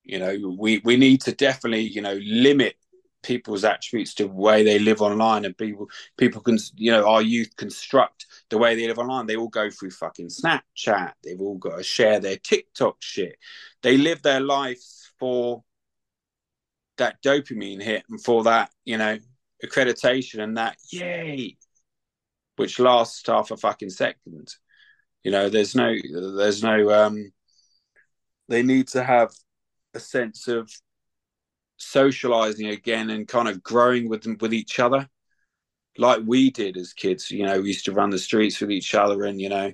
You know, we, we need to definitely, you know, limit people's attributes to the way they live online and people people can you know our youth construct the way they live online. They all go through fucking snapchat. They've all got to share their tiktok shit. They live their lives for that dopamine hit and for that you know accreditation and that yay which lasts half a fucking second. You know there's no there's no um they need to have a sense of socializing again and kind of growing with them with each other. Like we did as kids you know we used to run the streets with each other and you know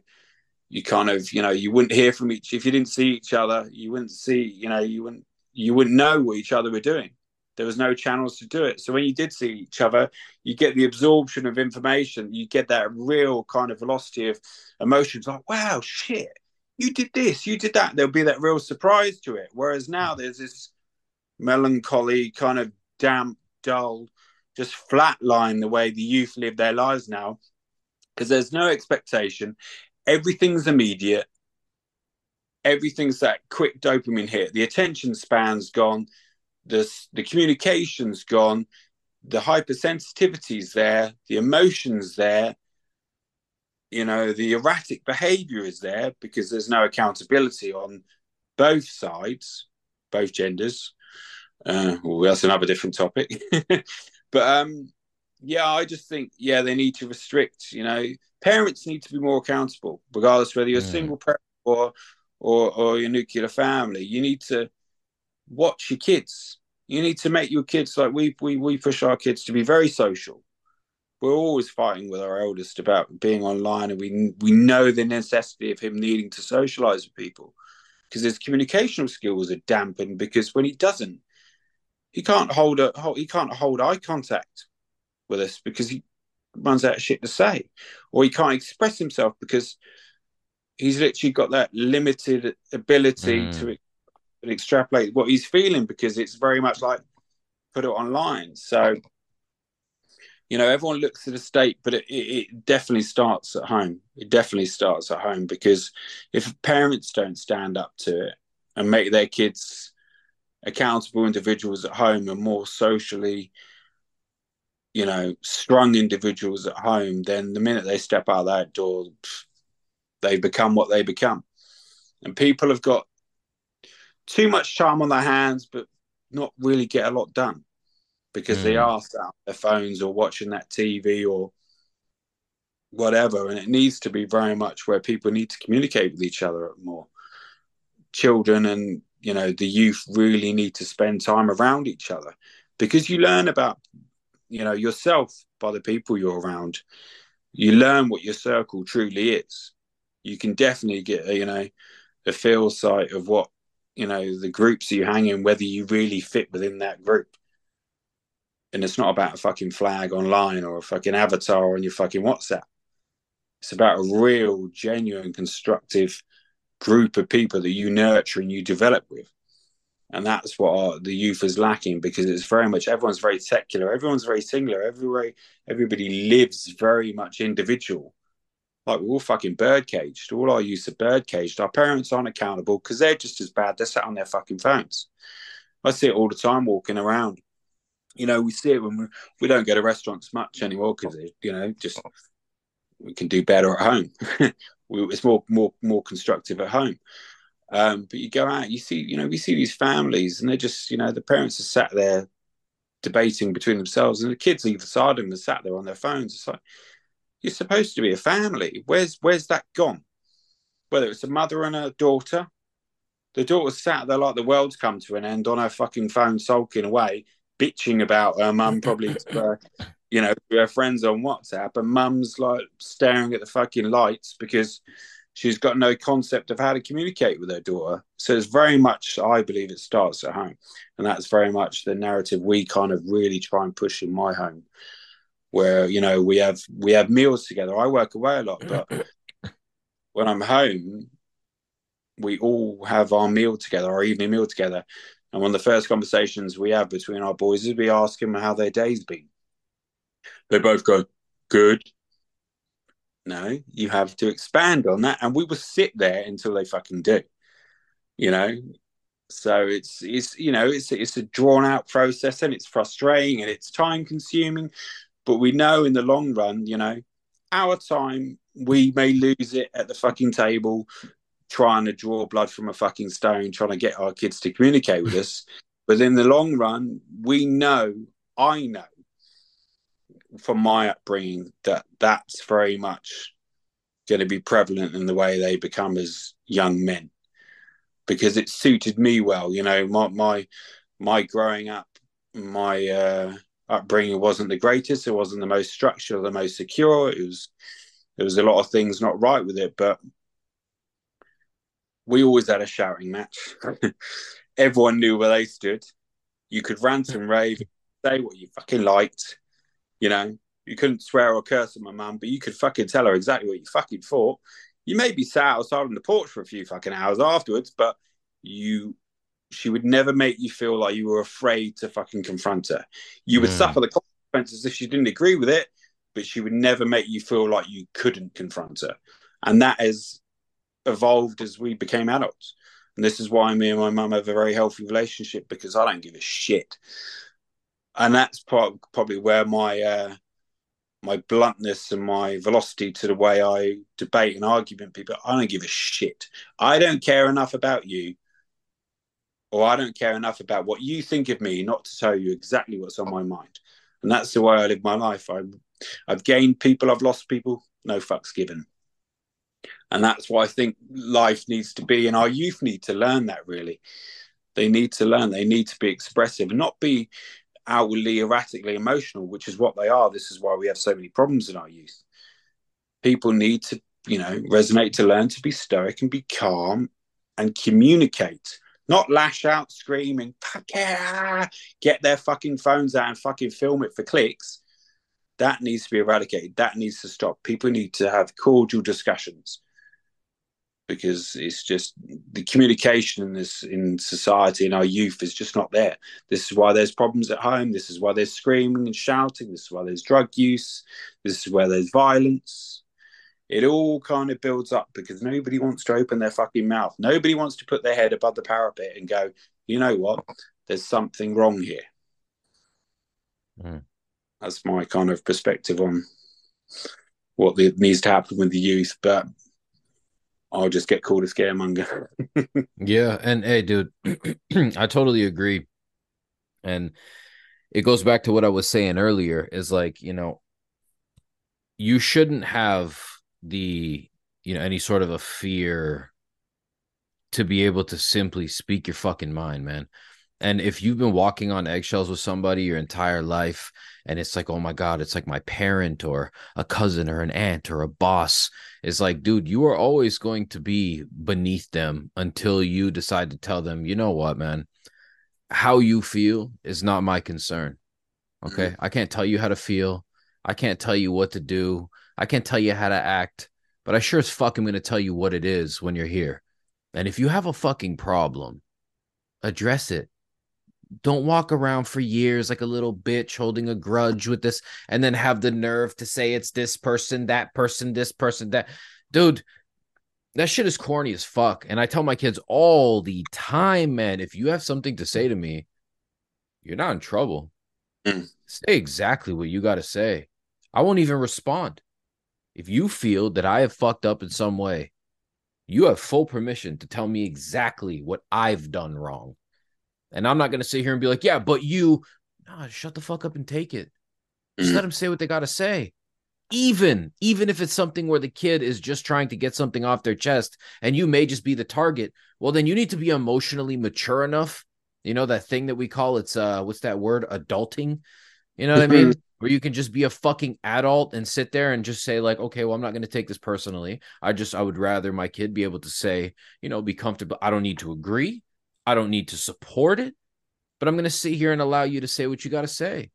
you kind of you know you wouldn't hear from each if you didn't see each other you wouldn't see you know you wouldn't you wouldn't know what each other were doing there was no channels to do it so when you did see each other you get the absorption of information you get that real kind of velocity of emotions like wow shit you did this you did that there'll be that real surprise to it whereas now mm. there's this melancholy, kind of damp, dull, just flatline the way the youth live their lives now because there's no expectation. Everything's immediate. Everything's that quick dopamine hit. The attention span's gone. The, the communication's gone. The hypersensitivity's there. The emotion's there. You know, the erratic behavior is there because there's no accountability on both sides, both genders. Uh, well, that's another different topic. [LAUGHS] but um, yeah, I just think yeah they need to restrict. You know, parents need to be more accountable, regardless whether you're a single parent or or or your nuclear family. You need to watch your kids. You need to make your kids like we we we push our kids to be very social. We're always fighting with our eldest about being online, and we we know the necessity of him needing to socialize with people because his communicational skills are dampened because when he doesn't, he can't hold a he can't hold eye contact with us because he runs out of shit to say, or he can't express himself because he's literally got that limited ability mm. to extrapolate what he's feeling because it's very much like put it online. So, you know, everyone looks at the state, but it, it definitely starts at home. It definitely starts at home because if parents don't stand up to it and make their kids accountable individuals at home and more socially you know strong individuals at home then the minute they step out that door they become what they become and people have got too much time on their hands but not really get a lot done because mm. they are sat on their phones or watching that tv or whatever. And it needs to be very much where people need to communicate with each other more. Children and you know the youth really need to spend time around each other because you learn about you know yourself by the people you're around. You learn what your circle truly is. You can definitely get a, you know a feel sight of what you know the groups you hang in whether you really fit within that group and it's not about a fucking flag online or a fucking avatar on your fucking whatsapp it's about a real genuine constructive group of people that you nurture and you develop with. And that's what our, the youth is lacking because it's very much everyone's very secular, everyone's very singular, everybody everybody lives very much individual. Like we're all fucking bird caged. All our youth are bird caged. Our parents aren't accountable because they're just as bad. They're sat on their fucking phones. I see it all the time walking around. You know, we see it when we, we don't go to restaurants much anymore because you know just we can do better at home. [LAUGHS] it's more more more constructive at home. Um, but you go out, you see, you know, we see these families, and they're just, you know, the parents are sat there debating between themselves, and the kids either side of them are sat there on their phones. It's like you're supposed to be a family. Where's where's that gone? Whether it's a mother and a daughter, the daughter's sat there like the world's come to an end on her fucking phone, sulking away, bitching about her mum, probably, [LAUGHS] uh, you know, her friends on WhatsApp, and mum's like staring at the fucking lights because she's got no concept of how to communicate with her daughter. So it's very much, I believe, it starts at home, and that's very much the narrative we kind of really try and push in my home, where you know we have we have meals together. I work away a lot, but [CLEARS THROAT] when I'm home, we all have our meal together, our evening meal together. And one of the first conversations we have between our boys is we ask them how their day's been. They both go, good. No, you have to expand on that. And we will sit there until they fucking do. You know? So it's it's you know, it's it's a drawn out process and it's frustrating and it's time consuming. But we know in the long run, you know, our time we may lose it at the fucking table trying to draw blood from a fucking stone, trying to get our kids to communicate with us. [LAUGHS] But in the long run, we know, I know from my upbringing that that's very much going to be prevalent in the way they become as young men because it suited me well. You know, my my my growing up, my uh, upbringing wasn't the greatest. It wasn't the most structured, the most secure. It was there was a lot of things not right with it, but we always had a shouting match. [LAUGHS] Everyone knew where they stood. You could rant and rave, say what you fucking liked. You know, you couldn't swear or curse at my mum, but you could fucking tell her exactly what you fucking thought. You may be sat outside on the porch for a few fucking hours afterwards, but you she would never make you feel like you were afraid to fucking confront her. You would mm. suffer the consequences if she didn't agree with it, but she would never make you feel like you couldn't confront her. And that has evolved as we became adults. And this is why me and my mum have a very healthy relationship because I don't give a shit. And that's part, probably where my uh, my bluntness and my velocity to the way I debate and argument people. I don't give a shit. I don't care enough about you, or I don't care enough about what you think of me, not to tell you exactly what's on my mind. And that's the way I live my life. I, I've gained people, I've lost people, no fucks given and that's why I think life needs to be, and our youth need to learn that. Really, they need to learn. They need to be expressive and not be outwardly erratically emotional, which is what they are. This is why we have so many problems in our youth. People need to, you know, resonate to learn to be stoic and be calm and communicate, not lash out, screaming, get their fucking phones out and fucking film it for clicks. That needs to be eradicated. That needs to stop. People need to have cordial discussions because it's just the communication in this in society in our youth is just not there. This is why there's problems at home. This is why there's screaming and shouting. This is why there's drug use. This is where there's violence. It all kind of builds up because nobody wants to open their fucking mouth. Nobody wants to put their head above the parapet and go, you know what? There's something wrong here. Mm. That's my kind of perspective on what needs to happen with the youth. But I'll just get called a scaremonger. [LAUGHS] yeah, and hey, dude, [CLEARS THROAT] I totally agree. And it goes back to what I was saying earlier is like, you know, you shouldn't have the, you know, any sort of a fear to be able to simply speak your fucking mind, man. And if you've been walking on eggshells with somebody your entire life, and it's like, oh my God, it's like my parent or a cousin or an aunt or a boss, it's like, dude, you are always going to be beneath them until you decide to tell them, you know what, man, how you feel is not my concern. Okay. Mm-hmm. I can't tell you how to feel. I can't tell you what to do. I can't tell you how to act, but I sure as fuck am going to tell you what it is when you're here. And if you have a fucking problem, address it don't walk around for years like a little bitch holding a grudge with this and then have the nerve to say it's this person, that person, this person, that dude. That shit is corny as fuck. And I tell my kids all the time, man, if you have something to say to me, you're not in trouble. Mm. Say exactly what you got to say. I won't even respond. If you feel that I have fucked up in some way, you have full permission to tell me exactly what I've done wrong. And I'm not going to sit here and be like, yeah, but you, nah, shut the fuck up and take it. Just mm-hmm. let them say what they got to say. Even, even if it's something where the kid is just trying to get something off their chest and you may just be the target, well, then you need to be emotionally mature enough. You know, that thing that we call it's, uh, what's that word? Adulting. You know what I mean? Where you can just be a fucking adult and sit there and just say like okay well i'm not going to take this personally. I just i would rather my kid be able to say you know be comfortable. I don't need to agree. I don't need to support it. But i'm going to sit here and allow you to say what you got to say.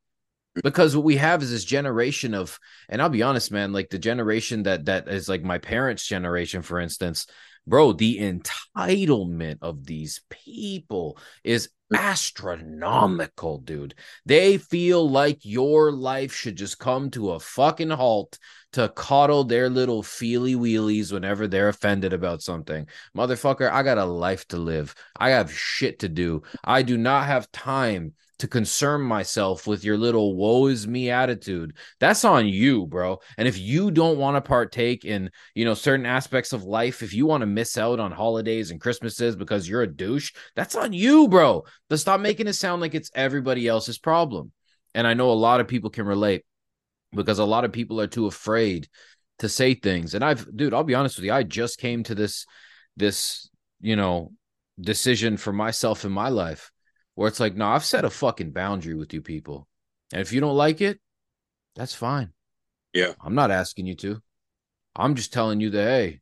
Because what we have is this generation of and i'll be honest man like the generation that that is like my parents generation for instance bro the entitlement of these people is mm. astronomical, dude. They feel like your life should just come to a fucking halt to coddle their little feely wheelies whenever they're offended about something. Motherfucker, I got a life to live. I have shit to do. I do not have time to concern myself with your little woe is me attitude. That's on you, bro. And if you don't want to partake in, you know, certain aspects of life, if you want to miss out on holidays and Christmases because you're a douche, that's on you, bro. To stop making it sound like it's everybody else's problem. And I know a lot of people can relate because a lot of people are too afraid to say things. And I've, dude, I'll be honest with you, I just came to this, this, you know, decision for myself in my life where it's like, no, I've set a fucking boundary with you people. And if you don't like it, that's fine. Yeah. I'm not asking you to. I'm just telling you that, hey,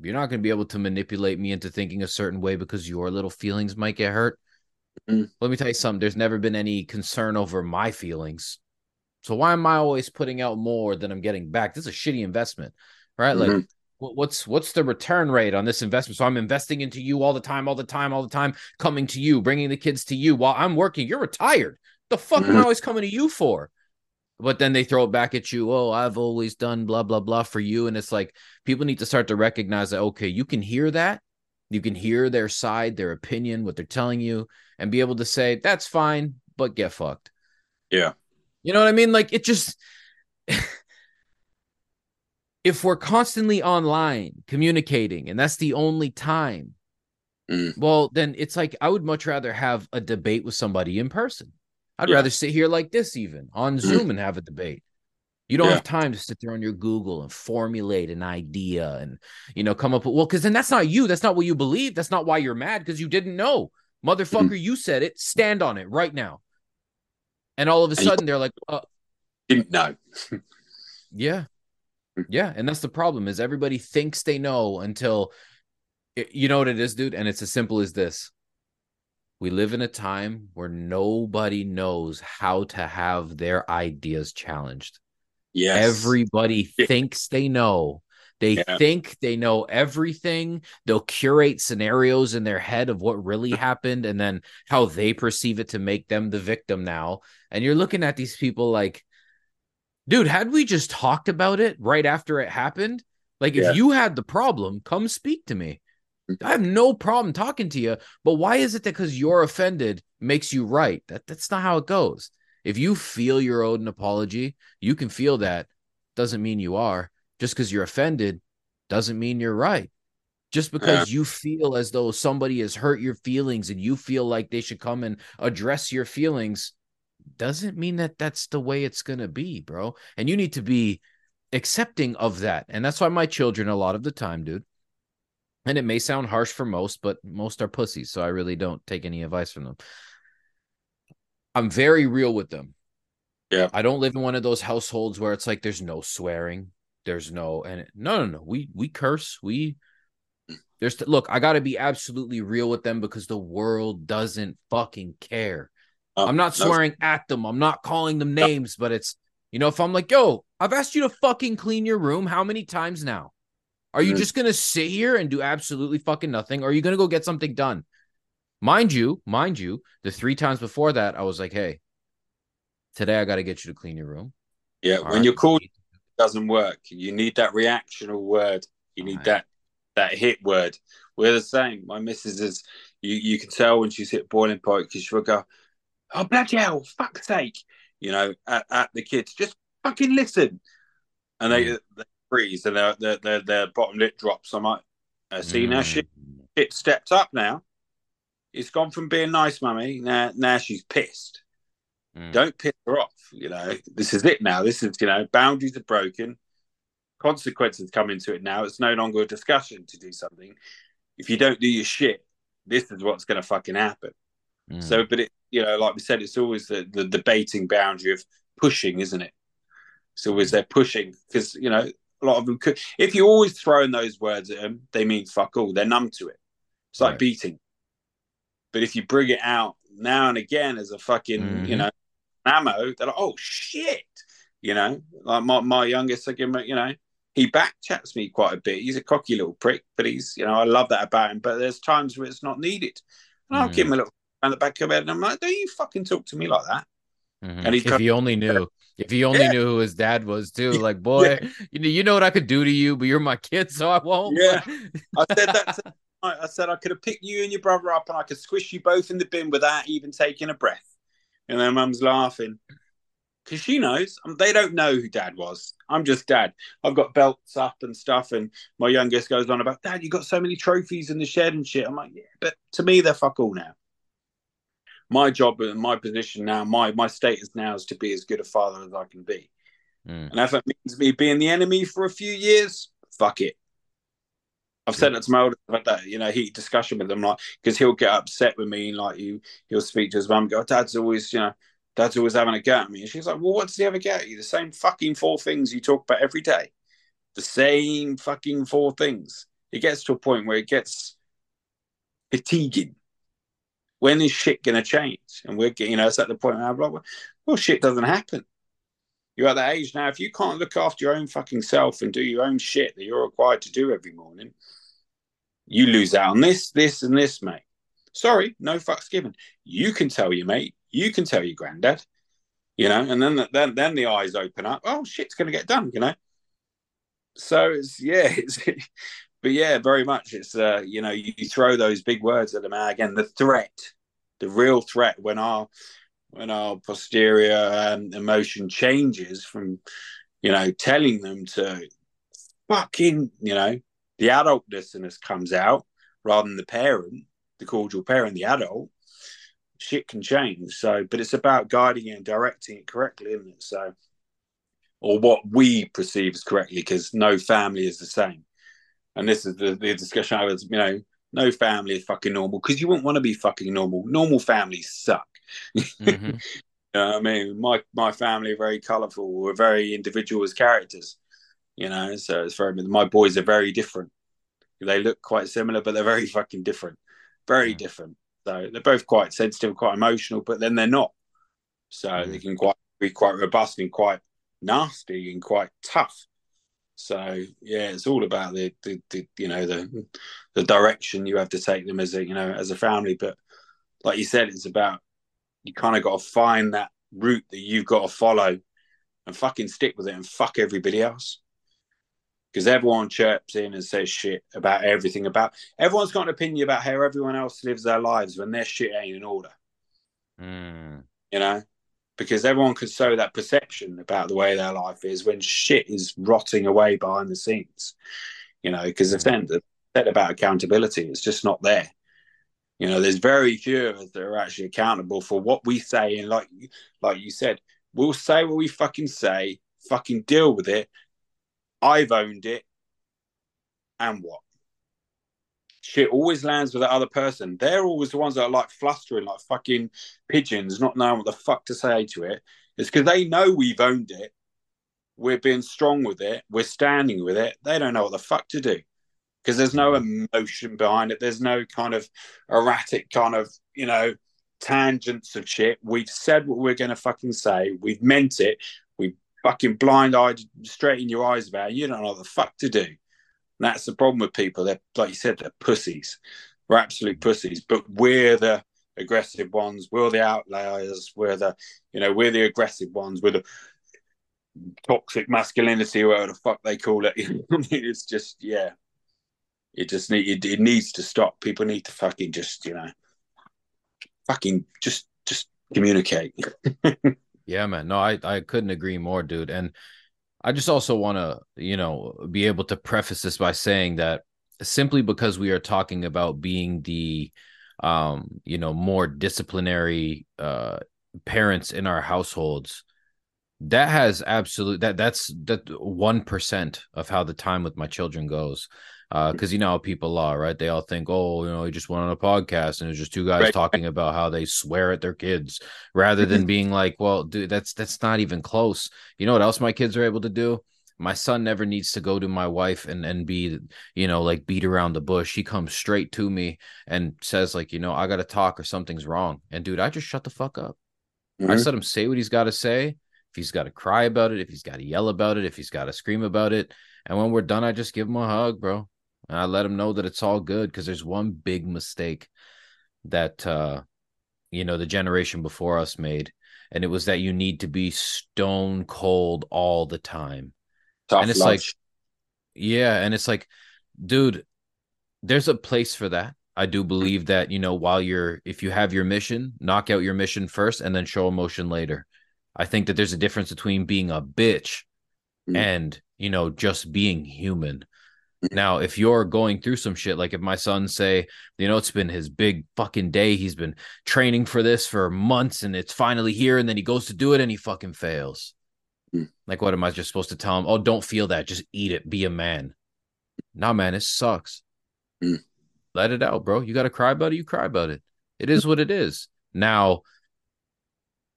you're not going to be able to manipulate me into thinking a certain way because your little feelings might get hurt. Mm-hmm. Let me tell you something. There's never been any concern over my feelings. So why am I always putting out more than I'm getting back? This is a shitty investment, right? Mm-hmm. Like what's what's the return rate on this investment so i'm investing into you all the time all the time all the time coming to you bringing the kids to you while i'm working you're retired the fuck mm-hmm. am i always coming to you for but then they throw it back at you oh i've always done blah blah blah for you and it's like people need to start to recognize that okay you can hear that you can hear their side their opinion what they're telling you and be able to say that's fine but get fucked yeah you know what i mean like it just [LAUGHS] if we're constantly online communicating and that's the only time mm. well then it's like i would much rather have a debate with somebody in person i'd yeah. rather sit here like this even on mm. zoom and have a debate you don't yeah. have time to sit there on your google and formulate an idea and you know come up with well because then that's not you that's not what you believe that's not why you're mad because you didn't know motherfucker mm. you said it stand on it right now and all of a sudden they're like uh, didn't know yeah yeah, and that's the problem is everybody thinks they know until you know what it is, dude, and it's as simple as this. We live in a time where nobody knows how to have their ideas challenged. Yes. Everybody thinks they know. They yeah. think they know everything. They'll curate scenarios in their head of what really [LAUGHS] happened and then how they perceive it to make them the victim now. And you're looking at these people like, dude, had we just talked about it right after it happened, like yeah. if you had the problem, come speak to me. Mm-hmm. I have no problem talking to you, but why is it that because you're offended makes you right? That that's not how it goes. If you feel you're owed an apology, you can feel that. Doesn't mean you are. Just because you're offended doesn't mean you're right. Just because yeah. you feel as though somebody has hurt your feelings and you feel like they should come and address your feelings doesn't mean that that's the way it's going to be, bro. And you need to be accepting of that. And that's why my children, a lot of the time, dude, and it may sound harsh for most, but most are pussies. So I really don't take any advice from them. I'm very real with them. Yeah. I don't live in one of those households where it's like there's no swearing. There's no and no no no. We we curse. We there's look, I gotta be absolutely real with them because the world doesn't fucking care. Um, I'm not swearing at them. I'm not calling them names, but it's you know, if I'm like, yo, I've asked you to fucking clean your room how many times now? Are you mm-hmm. just gonna sit here and do absolutely fucking nothing? Or are you gonna go get something done? Mind you, mind you, the three times before that, I was like, hey, today I got to get you to clean your room. Yeah, All when right. you're called, it doesn't work. You need that reactional word. You need right. that that hit word. We're the same. My missus is. You you can tell when she's hit boiling point because she'll go, "Oh bloody hell, fuck's sake!" You know, at, at the kids, just fucking listen, and they, mm. they freeze and their, their their their bottom lip drops. I'm like, I see mm. now shit, shit stepped up now. It's gone from being nice, mummy. Now now she's pissed. Mm. Don't piss her off. You know, this is it now. This is, you know, boundaries are broken. Consequences come into it now. It's no longer a discussion to do something. If you don't do your shit, this is what's going to fucking happen. Mm. So, but it, you know, like we said, it's always the, the debating boundary of pushing, isn't it? So, always they're pushing because, you know, a lot of them could. If you're always throwing those words at them, they mean fuck all. They're numb to it. It's like right. beating. But if you bring it out now and again as a fucking, mm-hmm. you know, ammo, they're like, oh shit, you know, like my, my youngest, I give him, you know, he back chats me quite a bit. He's a cocky little prick, but he's, you know, I love that about him. But there's times where it's not needed. And I'll give him a little around the back of the head, and I'm like, don't you fucking talk to me like that. Mm-hmm. And he if he only knew, if he only yeah. knew who his dad was too, [LAUGHS] like boy, yeah. you know, you know what I could do to you, but you're my kid, so I won't. Yeah, [LAUGHS] I said that. To, I said I could have picked you and your brother up, and I could squish you both in the bin without even taking a breath. And their mum's laughing because she knows um, they don't know who dad was. I'm just dad. I've got belts up and stuff, and my youngest goes on about dad. You got so many trophies in the shed and shit. I'm like, yeah, but to me, they're fuck all now. My job and my position now, my my status now is to be as good a father as I can be. Mm. And if it means me being the enemy for a few years, fuck it. I've said that to my older about that, you know, heat discussion with him, like, because he'll get upset with me and, like, you, he'll speak to his mum, go, Dad's always, you know, Dad's always having a go at me. And she's like, Well, what does he ever get at you? The same fucking four things you talk about every day. The same fucking four things. It gets to a point where it gets fatiguing. When is shit going to change? And we're, getting, you know, it's at the point where I'm like, Well, shit doesn't happen. You're at that age now. If you can't look after your own fucking self and do your own shit that you're required to do every morning, you lose out on this, this, and this, mate. Sorry, no fucks given. You can tell your mate. You can tell your granddad. You know, and then then then the eyes open up. Oh, shit's to get done. You know. So it's [LAUGHS] yeah, it's but yeah, very much. It's uh, you know, you, you throw those big words at them again. The threat, the real threat, when our when our posterior um, emotion changes from, you know, telling them to fucking, you know, the adultness in us comes out rather than the parent, the cordial parent, the adult, shit can change. So, but it's about guiding it and directing it correctly, isn't it? So, or what we perceive as correctly, because no family is the same. And this is the, the discussion I was, you know, no family is fucking normal because you wouldn't want to be fucking normal. Normal families suck. Mm-hmm. [LAUGHS] you know I mean, my my family are very colourful. We're very individual as characters. You know, so it's very. My boys are very different. They look quite similar, but they're very fucking different. Very mm. different. So they're both quite sensitive, quite emotional, but then they're not. So mm. they can quite be quite robust and quite nasty and quite tough. So yeah, it's all about the, the, the you know the the direction you have to take them as a you know as a family. But like you said, it's about you kind of got to find that route that you've got to follow and fucking stick with it and fuck everybody else. Because everyone chirps in and says shit about everything. About everyone's got an opinion about how everyone else lives their lives when their shit ain't in order. Mm. You know, because everyone can sow that perception about the way their life is when shit is rotting away behind the scenes. You know, because mm. then the said about accountability, it's just not there. You know, there's very few of us that are actually accountable for what we say, and like, like you said, we'll say what we fucking say, fucking deal with it. I've owned it, and what? Shit always lands with that other person. They're always the ones that are like flustering, like fucking pigeons, not knowing what the fuck to say to it. It's because they know we've owned it. We're being strong with it. We're standing with it. They don't know what the fuck to do because there's no emotion behind it. There's no kind of erratic kind of, you know, tangents of shit. We've said what we're going to fucking say. We've meant it. We fucking blind eyed straight in your eyes about it. You don't know what the fuck to do. And that's the problem with people. They're, like you said, they're pussies we're absolute pussies, but we're the aggressive ones. We're the outliers. We're the, you know, we're the aggressive ones. We're the toxic masculinity, whatever the fuck they call it. [LAUGHS] it's just, yeah, it just need it, it needs to stop. People need to fucking just, you know, fucking just just communicate. [LAUGHS] yeah, man. No, I I couldn't agree more, dude. And I just also want to, you know, be able to preface this by saying that simply because we are talking about being the um, you know, more disciplinary uh parents in our households, that has absolute that that's that 1% of how the time with my children goes because uh, you know how people are, right? They all think, oh, you know, he just went on a podcast and it was just two guys right. talking about how they swear at their kids, rather than being like, well, dude, that's that's not even close. You know what else my kids are able to do? My son never needs to go to my wife and and be, you know, like beat around the bush. He comes straight to me and says, like, you know, I got to talk or something's wrong. And dude, I just shut the fuck up. Mm-hmm. I let him say what he's got to say. If he's got to cry about it, if he's got to yell about it, if he's got to scream about it, and when we're done, I just give him a hug, bro and I let him know that it's all good because there's one big mistake that uh you know the generation before us made and it was that you need to be stone cold all the time Tough and it's lunch. like yeah and it's like dude there's a place for that i do believe that you know while you're if you have your mission knock out your mission first and then show emotion later i think that there's a difference between being a bitch mm. and you know just being human now, if you're going through some shit, like if my son say, you know, it's been his big fucking day, he's been training for this for months and it's finally here, and then he goes to do it and he fucking fails. Mm. Like, what am I just supposed to tell him? Oh, don't feel that. Just eat it. Be a man. Nah, man, it sucks. Mm. Let it out, bro. You got to cry about it. You cry about it. It is what it is. Now,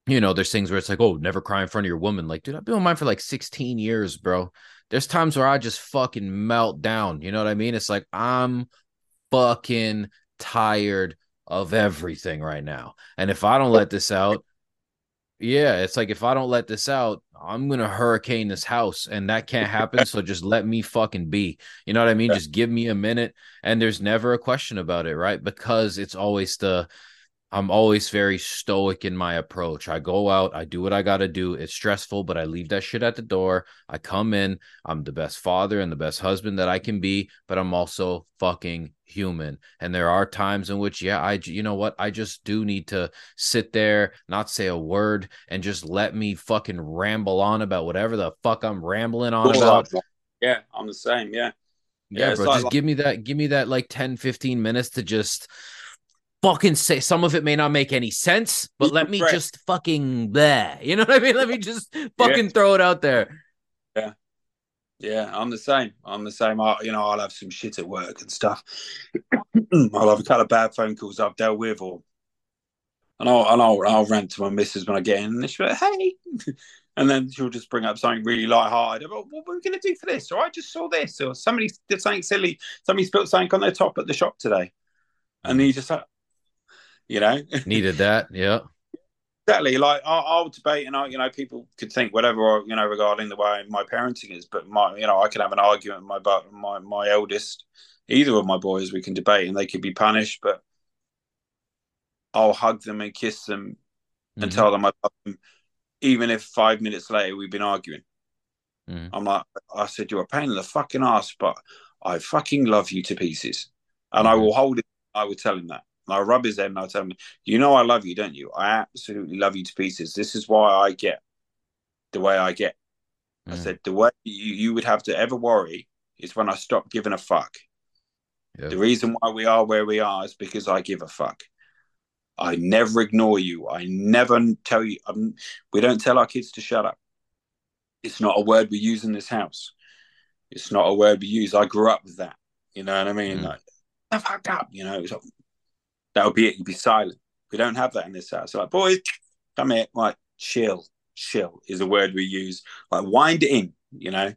you know, there's things where it's like, oh, never cry in front of your woman. Like, dude, I've been with mine for like 16 years, bro there's times where I just fucking melt down. You know what I mean? It's like I'm fucking tired of everything right now. And if I don't let this out, yeah, it's like if I don't let this out, I'm gonna hurricane this house, and that can't happen. so just let me fucking be. You know what I mean? Just give me a minute, and there's never a question about it, right? Because it's always the I'm always very stoic in my approach. I go out, I do what I got to do. It's stressful, but I leave that shit at the door. I come in, I'm the best father and the best husband that I can be, but I'm also fucking human. And there are times in which, yeah, I, you know what? I just do need to sit there, not say a word, and just let me fucking ramble on about whatever the fuck I'm rambling on about. Yeah, I'm the same. Yeah. Yeah, yeah bro. Like, just give me that, give me that like 10, 15 minutes to just fucking say some of it may not make any sense, but let me right. just fucking there. [LAUGHS] You know what I mean? Let me just fucking yeah. throw it out there. Yeah. Yeah, I'm the same. I'm the same. I, you know, I'll have some shit at work and stuff. [CLEARS THROAT] I'll have a couple of bad phone calls I've dealt with, or and I'll and I'll, I'll rant to my missus when I get in, and she'll be like, "Hey," [LAUGHS] and then she'll just bring up something really light-hearted. About, what we're we going to do for this? Or I just saw this, or somebody did something silly. Somebody spilled something on their top at the shop today, and mm. he just like, you know needed that yeah exactly like I'll, I'll, debate and I, you know people could think whatever you know regarding the way my parenting is but my you know I can have an argument with my but my my eldest either of my boys we can debate and they could be punished but I'll hug them and kiss them mm-hmm. and tell them I love them even if five minutes later we've been arguing mm. I'm like I said you're a pain in the fucking ass but I fucking love you to pieces and mm-hmm. I will hold it I will tell him that I rub his head and I tell him, "You know I love you, don't you? I absolutely love you to pieces. This is why I get the way I get." Mm. I said, "The way you, you would have to ever worry is when I stop giving a fuck. Yeah. The reason why we are where we are is because I give a fuck. I never ignore you. I never tell you. Um, we don't tell our kids to shut up. It's not a word we use in this house. It's not a word we use. I grew up with that. You know what I mean? Mm. Like, I fucked up. You know, that would be it. You'd be silent. We don't have that in this house. So like, boys, come here. Like, chill, chill is a word we use. Like, wind it in. You know,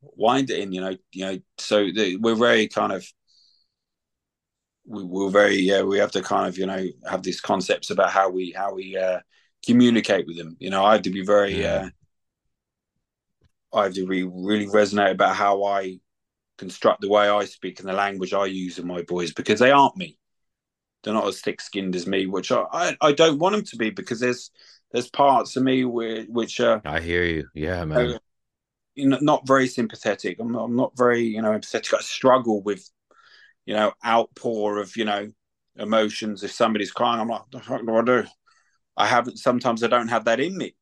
wind it in. You know, you know. So the, we're very kind of. We, we're very yeah. We have to kind of you know have these concepts about how we how we uh, communicate with them. You know, I have to be very. Yeah. Uh, I have to be really resonate about how I construct the way I speak and the language I use with my boys because they aren't me they're not as thick skinned as me, which I, I, I don't want them to be because there's there's parts of me where, which are I hear you. Yeah, man. you know, not very sympathetic. I'm not, I'm not very you know empathetic. I struggle with you know outpour of you know emotions. If somebody's crying, I'm like, the fuck do I do? I haven't. Sometimes I don't have that in me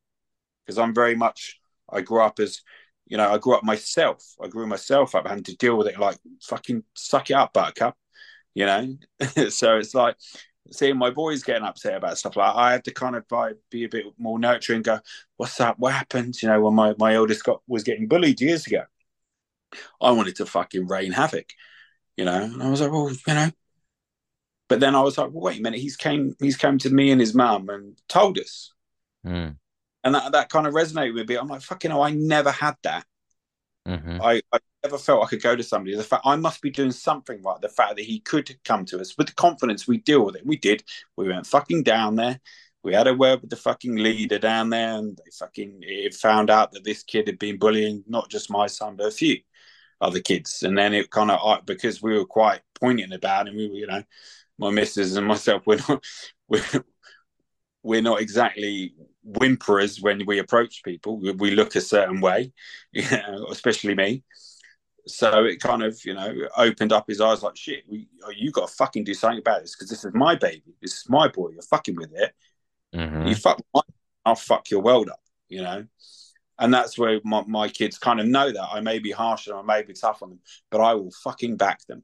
because I'm very much. I grew up as you know, I grew up myself. I grew myself up having to deal with it like fucking suck it up, buttercup. You know, [LAUGHS] so it's like seeing my boys getting upset about stuff like I had to kind of like, be a bit more nurturing. Go, what's up? What happened? You know, when my my eldest got was getting bullied years ago, I wanted to fucking rain havoc. You know, and I was like, well, you know. But then I was like, well, wait a minute. He's came. He's come to me and his mum and told us. Mm. And that, that kind of resonated with me. I'm like, fucking hell, I never had that. Mm-hmm. I, I never felt I could go to somebody. The fact I must be doing something right. The fact that he could come to us with the confidence we deal with it. We did. We went fucking down there. We had a word with the fucking leader down there, and they fucking it found out that this kid had been bullying not just my son, but a few other kids. And then it kind of because we were quite poignant about it, and we were, you know, my missus and myself, [LAUGHS] we're not, we're, we're not exactly whimperers when we approach people. We look a certain way, [LAUGHS] you know, especially me. So it kind of, you know, opened up his eyes like, shit, we, oh, you got to fucking do something about this because this is my baby. This is my boy. You're fucking with it. Mm-hmm. You fuck my, I'll fuck your world up, you know? And that's where my, my kids kind of know that I may be harsh and I may be tough on them, but I will fucking back them.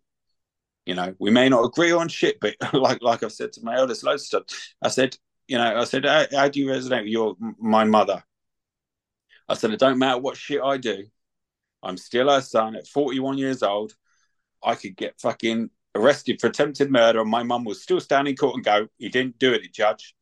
You know, we may not agree on shit, but [LAUGHS] like like I've said to my eldest loads of stuff, I said, you know, I said, how, how do you resonate with your my mother? I said, it don't matter what shit I do, I'm still her son at 41 years old. I could get fucking arrested for attempted murder, and my mum will still stand in court and go, "He didn't do it, judge."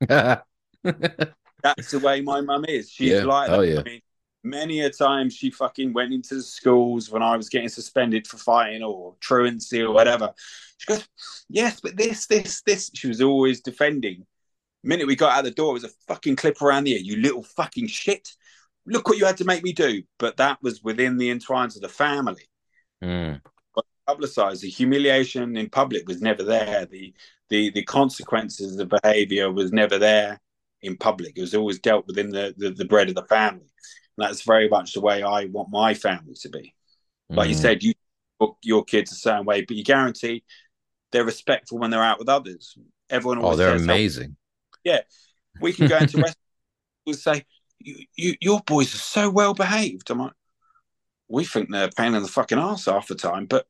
[LAUGHS] That's the way my mum is. She's Yeah. like, Oh, yeah. I mean, many a time she fucking went into the schools when I was getting suspended for fighting or truancy or whatever. She goes, "Yes, but this, this, this." She was always defending. minute we got out the door, it was a fucking clip around the ear. You little fucking shit! Look what you had to make me do. But that was within the entwines of the family Mm. publicized. The humiliation in public was never there. The the the consequences of behavior was never there in public. It was always dealt within the, the, the bread of the family. And that's very much the way I want my family to be. Like you Mm. said, you book your kids a certain way, but you guarantee they're respectful when they're out with others. Everyone Oh, they're says, "Oh, amazing. we can go into [LAUGHS] restaurants and say, you, you, your boys are so well behaved. I'm like, we think they're a pain in the fucking ass half the time, but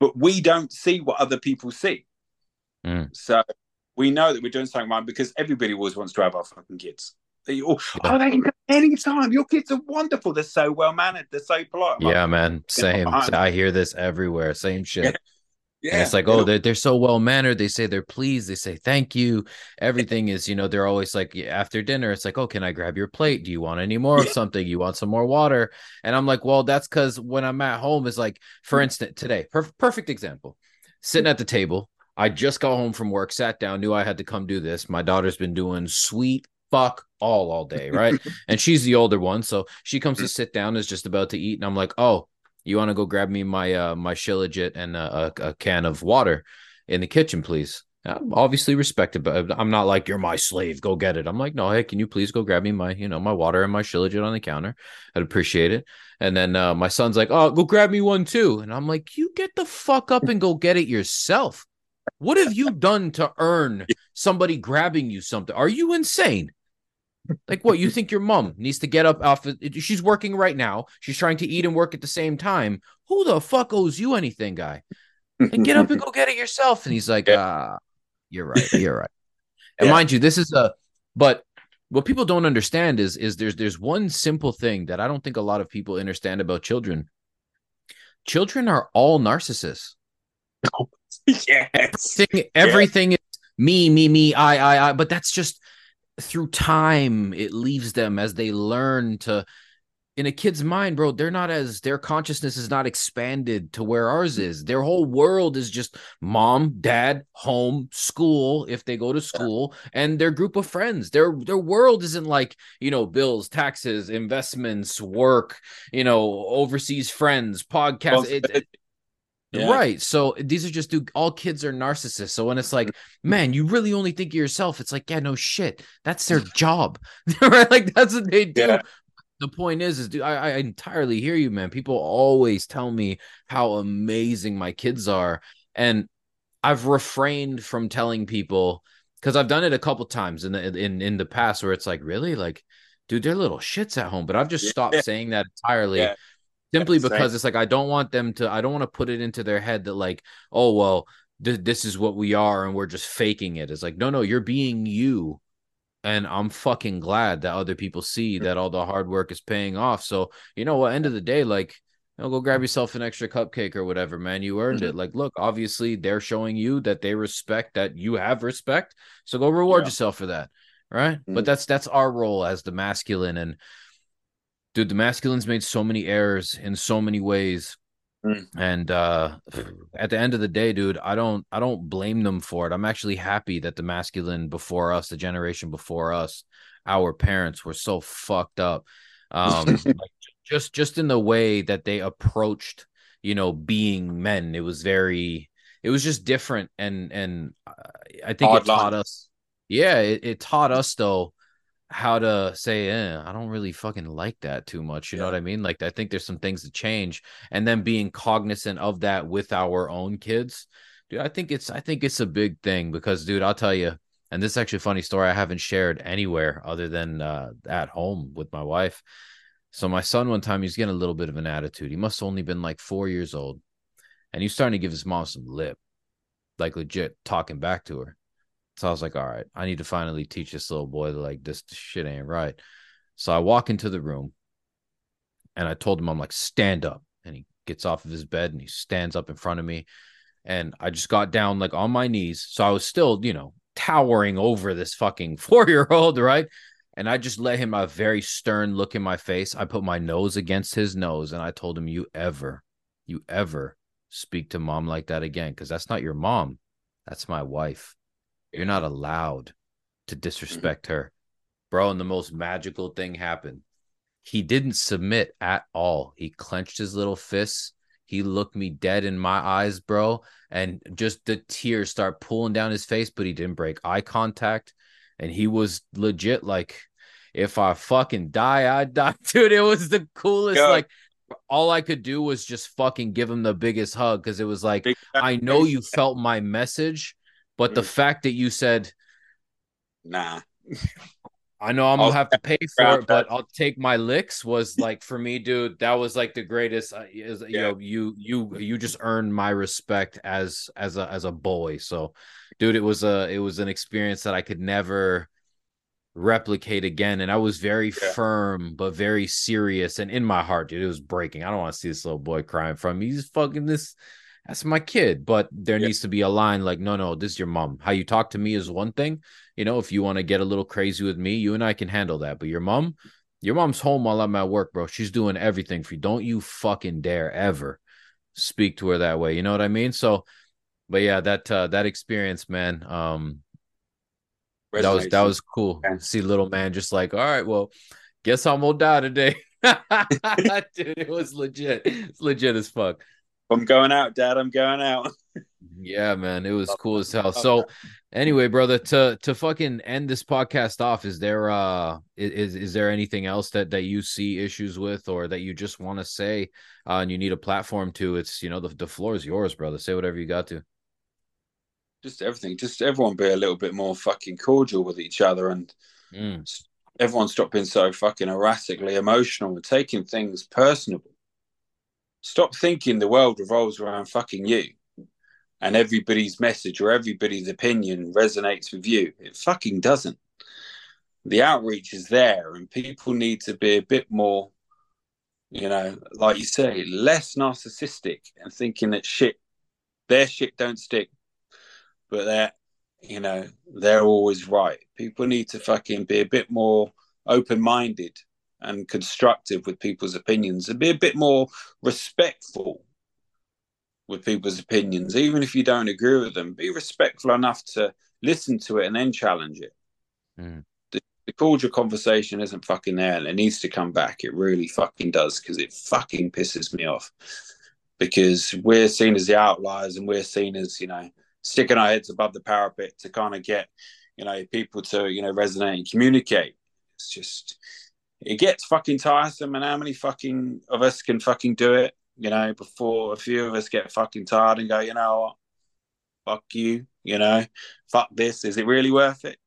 but we don't see what other people see. Mm. So we know that we're doing something right because everybody always wants to have our fucking kids. They all, Yeah. Oh, they can come any time. Your kids are wonderful. They're so well mannered. They're so polite. I'm like, Yeah, man. Same. I hear this everywhere. Same shit. Yeah. And it's like, oh, they're, they're so well mannered. They say they're pleased. They say thank you. Everything is, you know, they're always like after dinner. It's like, oh, can I grab your plate? Do you want any more of something? You want some more water? And I'm like, well, that's because when I'm at home, is like, for Mm. instance, today, per- perfect example, sitting at the table. I just got home from work, sat down, knew I had to come do this. My daughter's been doing sweet fuck all all day, right? [LAUGHS] and she's the older one, so she comes to sit down, is just about to eat, and I'm like, oh, you want to go grab me my uh my shilajit and a, a, can of water in the kitchen, please. I'm obviously respected, but I'm not like you're my slave. Go get it. I'm like, no, hey, can you please go grab me my, you know, my water and my shilajit on the counter? I'd appreciate it. And then uh, my son's like, oh, go grab me one too. And I'm like, you get the fuck up and go get it yourself. What have you done to earn somebody grabbing you something? Are you insane? Like what? You think your mom needs to get up off? It, she's working right now. She's trying to eat and work at the same time. Who the fuck owes you anything, guy? And get up and go get it yourself. And he's like, ah, you're right. You're right. [LAUGHS] And Yeah. mind you, this is a. But what people don't understand is is there's there's one simple thing that I don't think a lot of people understand about children. Children are all narcissists. [LAUGHS] yes. Everything, everything is me, me, me, I, I, I. But that's just through time. It leaves them as they learn to. In a kid's mind, bro, they're not as their consciousness is not expanded to where ours is. Their whole world is just mom, dad, home, school, if they go to school, and their group of friends. Their their world isn't like, you know, bills, taxes, investments, work, you know, overseas friends, podcasts. It, it- Yeah. Right. So these are just dude, all kids are narcissists. So when it's like, man, you really only think of yourself, it's like, yeah, no shit. That's their [LAUGHS] job. [LAUGHS] right? Like that's what they do. Yeah. The point is, is dude, I, I entirely hear you, man. People always tell me how amazing my kids are. And I've refrained from telling people because I've done it a couple times in the in in the past where it's like, really? Like, dude, they're little shits at home. But I've just stopped yeah. saying that entirely. Simply yeah, because it's like I don't want them to I don't want to put it into their head that like oh well th- this is what we are and we're just faking it. It's like no no you're being you and I'm fucking glad that other people see that all the hard work is paying off. So, you know what, end of the day like you know, go grab yourself an extra cupcake or whatever, man. You earned mm-hmm. it. Like, look, obviously they're showing you that they respect that you have respect. So go reward yeah. yourself for that. Right. Mm-hmm. But that's that's our role as the masculine. And dude, the masculines made so many errors in so many ways. Mm. And uh at the end of the day, dude, I don't I don't blame them for it. I'm actually happy that the masculine before us, the generation before us, our parents were so fucked up. Um [LAUGHS] like just just in the way that they approached, you know, being men. It was very it was just different and and uh, I think Hard it taught line. us yeah, it, it taught us though how to say eh, i don't really fucking like that too much you yeah. know what i mean? Like i think there's some things to change and then being cognizant of that with our own kids dude i think it's i think it's a big thing because dude i'll tell you and this is actually a funny story i haven't shared anywhere other than uh, at home with my wife. So my son one time he's getting a little bit of an attitude. He must have only been like four years old and he's starting to give his mom some lip like legit talking back to her so I was like, all right, I need to finally teach this little boy that like this shit ain't right. So I walk into the room and I told him, I'm like, stand up. And he gets off of his bed and he stands up in front of me. And I just got down like on my knees. So I was still, you know, towering over this fucking [LAUGHS] four year old, right? And I just let him a very stern look in my face. I put my nose against his nose and I told him, You ever, you ever speak to mom like that again? Because that's not your mom. That's my wife. You're not allowed to mm-hmm. disrespect her. Bro, and the most magical thing happened. He didn't submit at all. He clenched his little fists. He looked me dead in my eyes, bro, and just the tears start pulling down his face, but he didn't break eye contact. And he was legit like, if I fucking die, I die. [LAUGHS] Dude, it was the coolest. Like, all I could do was just fucking give him the biggest hug because it was like, I know [LAUGHS] you felt my message but the mm. fact that you said, nah, I know I'm gonna have to pay [LAUGHS] for it, but I'll take my licks was like for me, dude. That was like the greatest. Uh, is, you know, you you you just earned my respect as as a as a boy. So, dude, it was a it was an experience that I could never replicate again. And I was very yeah. firm but very serious, and in my heart, dude, it was breaking. I don't want to see this little boy crying from me. He's fucking this that's my kid but there yeah. needs to be a line like no no this is your mom. How you talk to me is one thing. You know if you want to get a little crazy with me you and i can handle that but your mom your mom's home while i'm at work bro. She's doing everything for you. Don't you fucking dare ever speak to her that way. You know what i mean? So but yeah that uh that experience man um that was that was cool yeah. see little man just like all right well guess i'm gonna die today. [LAUGHS] Dude it was legit. It's legit as fuck I'm going out, Dad. I'm going out. [LAUGHS] yeah, man, it was cool as hell. So, anyway, brother, to to fucking end this podcast off, is there uh is is there anything else that that you see issues with, or that you just want to say, uh, and you need a platform to? It's you know the the floor is yours, brother. Say whatever you got to. Just everything. Just everyone be a little bit more fucking cordial with each other, and mm. everyone stop being so fucking erratically emotional and taking things personal stop thinking the world revolves around fucking you and everybody's message or everybody's opinion resonates with you. It fucking doesn't. The outreach is there, and people need to be a bit more, you know, like you say, less narcissistic and thinking that shit, their shit don't stick, but they're, you know, they're always right. People need to fucking be a bit more open minded and constructive with people's opinions and be a bit more respectful with people's opinions even if you don't agree with them be respectful enough to listen to it and then challenge it mm. the, the cordial conversation isn't fucking there and it needs to come back it really fucking does because it fucking pisses me off because we're seen as the outliers and we're seen as you know sticking our heads above the parapet to kind of get you know people to you know resonate and communicate. It's just it gets fucking tiresome, and how many fucking of us can fucking do it? You know, before a few of us get fucking tired and go, you know what, fuck you, you know, fuck this. Is it really worth it?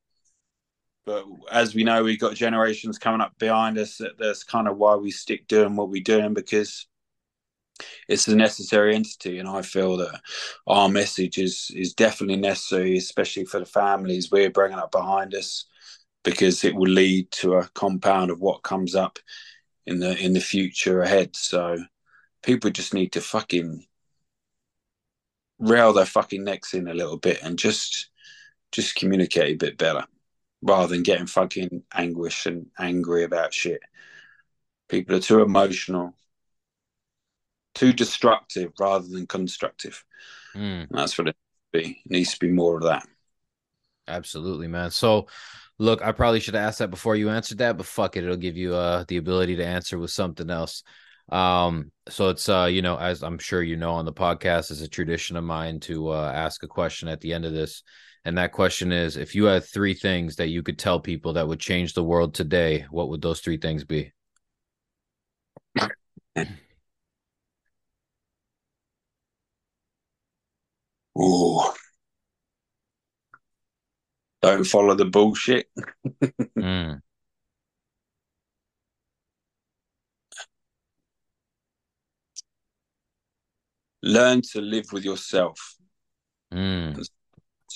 But as we know, we've got generations coming up behind us. That that's kind of why we stick doing what we're doing because it's a necessary entity, and I feel that our message is is definitely necessary, especially for the families we're bringing up behind us, because it will lead to a compound of what comes up in the in the future ahead. So people just need to fucking rail their fucking necks in a little bit and just just communicate a bit better rather than getting fucking anguish and angry about shit. People are too emotional, too destructive rather than constructive. Mm. that's what it be. It needs to be more of that. Absolutely, man. So look, I probably should have asked that before you answered that, but fuck it, it'll give you uh the ability to answer with something else. Um, so it's uh, you know, as I'm sure you know on the podcast, is a tradition of mine to uh ask a question at the end of this. And that question is if you had three things that you could tell people that would change the world today, what would those three things be? Oh, don't follow the bullshit. mm. Learn to live with yourself. Mm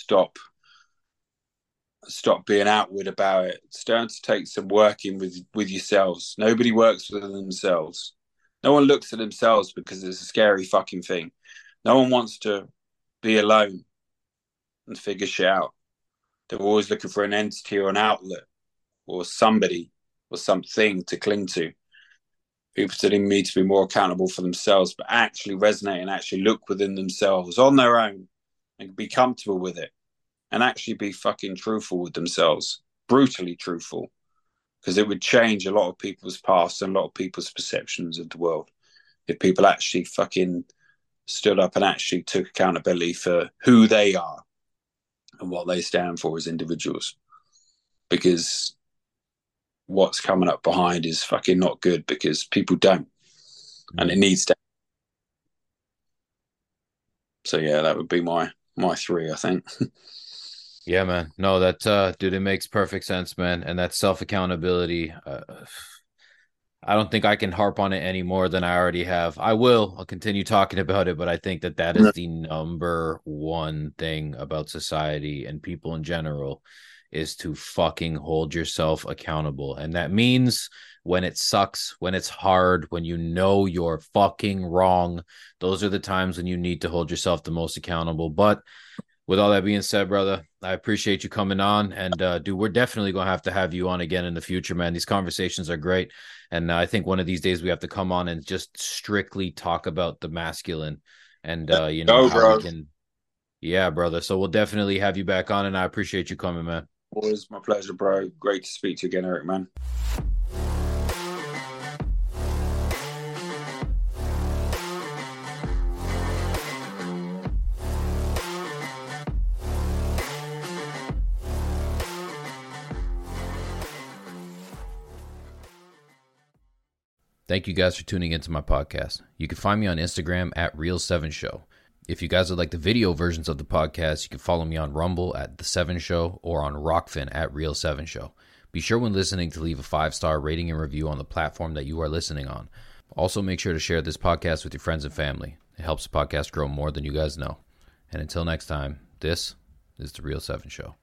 stop stop being outward about it. Start to take some working with with yourselves. Nobody works with themselves. No one looks at themselves because it's a scary fucking thing. No one wants to be alone and figure shit out. They're always looking for an entity or an outlet or somebody or something to cling to. People today need to be more accountable for themselves, but actually resonate and actually look within themselves on their own and be comfortable with it and actually be fucking truthful with themselves, brutally truthful, because it would change a lot of people's past and a lot of people's perceptions of the world if people actually fucking stood up and actually took accountability for who they are and what they stand for as individuals. Because what's coming up behind is fucking not good because people don't. And it needs to. So yeah, that would be my my three, I think. yeah, man. No, that uh dude, it makes perfect sense, man. And that self accountability, uh, I don't think I can harp on it any more than I already have. I will. I'll continue talking [LAUGHS] about it, but I think that that is the number one thing about society and people in general is to fucking hold yourself accountable. And that means when it sucks, when it's hard, when you know you're fucking wrong, those are the times when you need to hold yourself the most accountable. But with all that being said, brother, I appreciate you coming on. And uh, dude, we're definitely gonna have to have you on again in the future, man. These conversations are great, and uh, I think one of these days we have to come on and just strictly talk about the masculine, and uh, you know Go, how bro. we can. Yeah, brother. So we'll definitely have you back on, and I appreciate you coming, man. Always my pleasure, bro. Great to speak to you again, Eric, man. Thank you guys for tuning into my podcast. You can find me on Instagram at Real7Show. If you guys would like the video versions of the podcast, you can follow me on Rumble at The Seven Show or on Rokfin at Real Seven Show. Be sure when listening to leave a five star rating and review on the platform that you are listening on. Also, make sure to share this podcast with your friends and family. It helps the podcast grow more than you guys know. And until next time, this is The Real Seven Show.